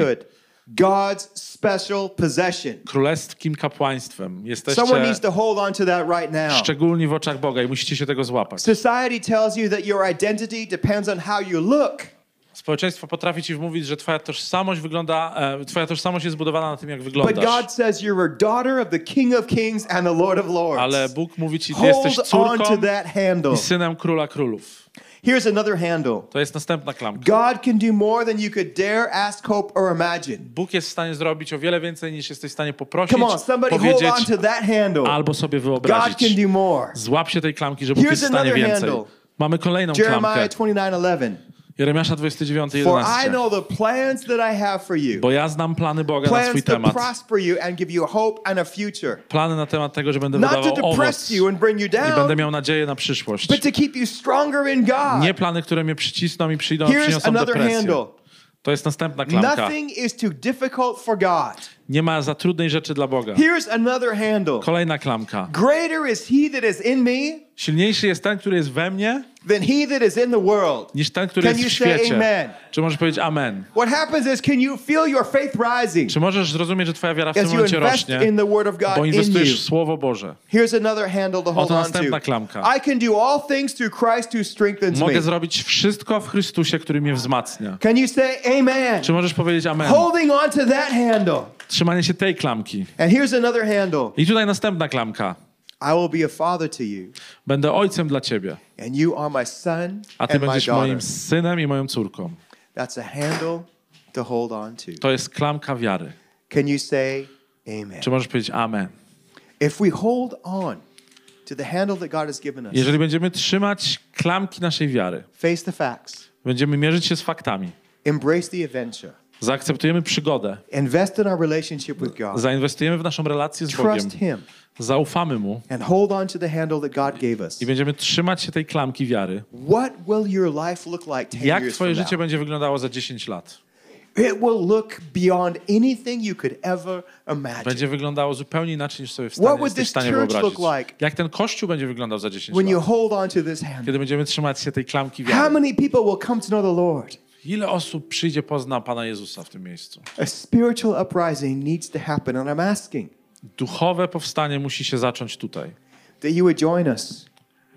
[SPEAKER 2] God's special possession.
[SPEAKER 3] królewskim kapłaństwem. Jesteście
[SPEAKER 2] Someone needs to hold on to that right now.
[SPEAKER 3] szczególni w oczach Boga i musicie się tego złapać.
[SPEAKER 2] Society tells you that your identity depends on how you look.
[SPEAKER 3] Społeczeństwo potrafi ci wmówić, że twoja tożsamość wygląda, e, twoja tożsamość jest zbudowana na tym, jak
[SPEAKER 2] But
[SPEAKER 3] wyglądasz.
[SPEAKER 2] God says you're a daughter of the King of Kings and the Lord of Lords.
[SPEAKER 3] Ale Bóg mówi ci, ty jesteś
[SPEAKER 2] Hold
[SPEAKER 3] córką i synem króla królów.
[SPEAKER 2] Here's another handle.
[SPEAKER 3] To jest następna klamka.
[SPEAKER 2] God can do more than you could dare ask, hope, or imagine.
[SPEAKER 3] Bóg jest w stanie zrobić o wiele więcej niż jesteś w stanie poprosić,
[SPEAKER 2] Come on, somebody hold
[SPEAKER 3] powiedzieć
[SPEAKER 2] on to that handle.
[SPEAKER 3] albo sobie
[SPEAKER 2] God can
[SPEAKER 3] wyobrazić.
[SPEAKER 2] do more.
[SPEAKER 3] Złap się tej klamki, że Bóg
[SPEAKER 2] Here's
[SPEAKER 3] jest w stanie więcej.
[SPEAKER 2] handle.
[SPEAKER 3] Mamy kolejną
[SPEAKER 2] Jeremiah
[SPEAKER 3] klamkę.
[SPEAKER 2] 29:11.
[SPEAKER 3] Jeremiasza 29,
[SPEAKER 2] For I
[SPEAKER 3] 11.
[SPEAKER 2] know the plans that I have for you.
[SPEAKER 3] Bo ja znam plany Boga na swój
[SPEAKER 2] Plans to
[SPEAKER 3] temat.
[SPEAKER 2] prosper you and give you hope and a future.
[SPEAKER 3] Plany na temat tego, że będę
[SPEAKER 2] Not to
[SPEAKER 3] wydawał
[SPEAKER 2] depress
[SPEAKER 3] owoc
[SPEAKER 2] you and bring you
[SPEAKER 3] i będę
[SPEAKER 2] down,
[SPEAKER 3] miał nadzieję na przyszłość.
[SPEAKER 2] but to keep you stronger in God.
[SPEAKER 3] Nie plany, które mnie przycisną i przyjdą,
[SPEAKER 2] Here's
[SPEAKER 3] przyniosą
[SPEAKER 2] another
[SPEAKER 3] depresję.
[SPEAKER 2] handle.
[SPEAKER 3] To jest następna klamka.
[SPEAKER 2] Nothing is too difficult for God.
[SPEAKER 3] Nie ma za trudnej rzeczy dla Boga.
[SPEAKER 2] Here's another handle.
[SPEAKER 3] Kolejna klamka.
[SPEAKER 2] Greater is he that is in me
[SPEAKER 3] Silniejszy jest ten, który jest we mnie,
[SPEAKER 2] than he that is in the world.
[SPEAKER 3] niż ten, który
[SPEAKER 2] Can
[SPEAKER 3] jest w
[SPEAKER 2] you say
[SPEAKER 3] świecie.
[SPEAKER 2] amen?
[SPEAKER 3] Czy możesz powiedzieć amen?
[SPEAKER 2] What happens is, can you feel your faith rising
[SPEAKER 3] Czy możesz zrozumieć, że twoja wiara w tym
[SPEAKER 2] as you
[SPEAKER 3] momencie
[SPEAKER 2] invest
[SPEAKER 3] rośnie,
[SPEAKER 2] in the Word of
[SPEAKER 3] bo
[SPEAKER 2] God in you?
[SPEAKER 3] inwestujesz w Słowo Boże?
[SPEAKER 2] Here's another handle to hold
[SPEAKER 3] Oto
[SPEAKER 2] on
[SPEAKER 3] następna
[SPEAKER 2] to.
[SPEAKER 3] klamka.
[SPEAKER 2] I can do all things through Christ who strengthens me.
[SPEAKER 3] Mogę zrobić wszystko w Chrystusie, który mnie wzmacnia.
[SPEAKER 2] Can you say amen?
[SPEAKER 3] Czy możesz powiedzieć amen?
[SPEAKER 2] Holding on to that handle.
[SPEAKER 3] Trzymanie się tej klamki.
[SPEAKER 2] And here's another handle.
[SPEAKER 3] I tutaj następna klamka.
[SPEAKER 2] I will be a father to you,
[SPEAKER 3] Będę ojcem dla ciebie,
[SPEAKER 2] and you are my son
[SPEAKER 3] a ty
[SPEAKER 2] and my
[SPEAKER 3] będziesz
[SPEAKER 2] daughter.
[SPEAKER 3] moim synem i moją córką.
[SPEAKER 2] That's a handle to hold on to.
[SPEAKER 3] To jest klamka wiary.
[SPEAKER 2] Can you say amen?
[SPEAKER 3] Czy możesz powiedzieć amen?
[SPEAKER 2] If we hold on to the handle that God has given us,
[SPEAKER 3] Jeżeli będziemy trzymać klamki naszej wiary,
[SPEAKER 2] face the facts,
[SPEAKER 3] będziemy mierzyć się z faktami,
[SPEAKER 2] embrace the adventure,
[SPEAKER 3] zaakceptujemy przygodę,
[SPEAKER 2] invest in our relationship with God,
[SPEAKER 3] zainwestujemy w naszą relację z Bogiem,
[SPEAKER 2] trust Him,
[SPEAKER 3] zaufamy Mu
[SPEAKER 2] and hold on to the handle that God gave us,
[SPEAKER 3] i będziemy trzymać się tej klamki wiary,
[SPEAKER 2] what will your life look like 10
[SPEAKER 3] jak
[SPEAKER 2] years
[SPEAKER 3] twoje
[SPEAKER 2] from
[SPEAKER 3] życie
[SPEAKER 2] now?
[SPEAKER 3] będzie wyglądało za 10 lat?
[SPEAKER 2] It will look beyond anything you could ever imagine.
[SPEAKER 3] Będzie wyglądało zupełnie inaczej niż sobie w
[SPEAKER 2] What
[SPEAKER 3] stanie,
[SPEAKER 2] would
[SPEAKER 3] jesteś w
[SPEAKER 2] this
[SPEAKER 3] stanie
[SPEAKER 2] church
[SPEAKER 3] wyobrazić.
[SPEAKER 2] look like?
[SPEAKER 3] Jak ten kościół będzie wyglądał za 10
[SPEAKER 2] When you
[SPEAKER 3] lat?
[SPEAKER 2] hold on to this handle,
[SPEAKER 3] Kiedy będziemy trzymać się tej klamki
[SPEAKER 2] how
[SPEAKER 3] wiary.
[SPEAKER 2] many people will come to know the Lord?
[SPEAKER 3] Ile osób przyjdzie, pozna Pana Jezusa w tym miejscu?
[SPEAKER 2] A spiritual uprising needs to happen, and I'm asking
[SPEAKER 3] Duchowe powstanie musi się zacząć tutaj.
[SPEAKER 2] that you would join us,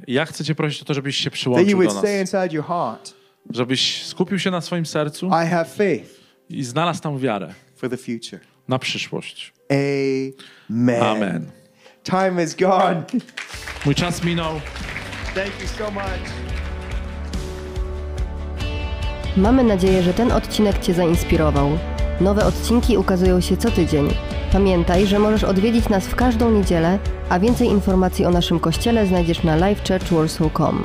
[SPEAKER 3] Ja chcę Cię prosić o to, żebyś się
[SPEAKER 2] that you
[SPEAKER 3] przyłączył
[SPEAKER 2] would
[SPEAKER 3] do nas.
[SPEAKER 2] inside your heart,
[SPEAKER 3] Żebyś skupił się na swoim sercu
[SPEAKER 2] I have faith
[SPEAKER 3] i znalazł tam wiarę
[SPEAKER 2] for the future.
[SPEAKER 3] na przyszłość.
[SPEAKER 2] Amen.
[SPEAKER 3] Amen.
[SPEAKER 2] Time is gone.
[SPEAKER 3] Mój czas minął.
[SPEAKER 2] Thank you so much.
[SPEAKER 1] Mamy nadzieję, że ten odcinek Cię zainspirował. Nowe odcinki ukazują się co tydzień. Pamiętaj, że możesz odwiedzić nas w każdą niedzielę, a więcej informacji o naszym kościele znajdziesz na livechurchwarsaw.com.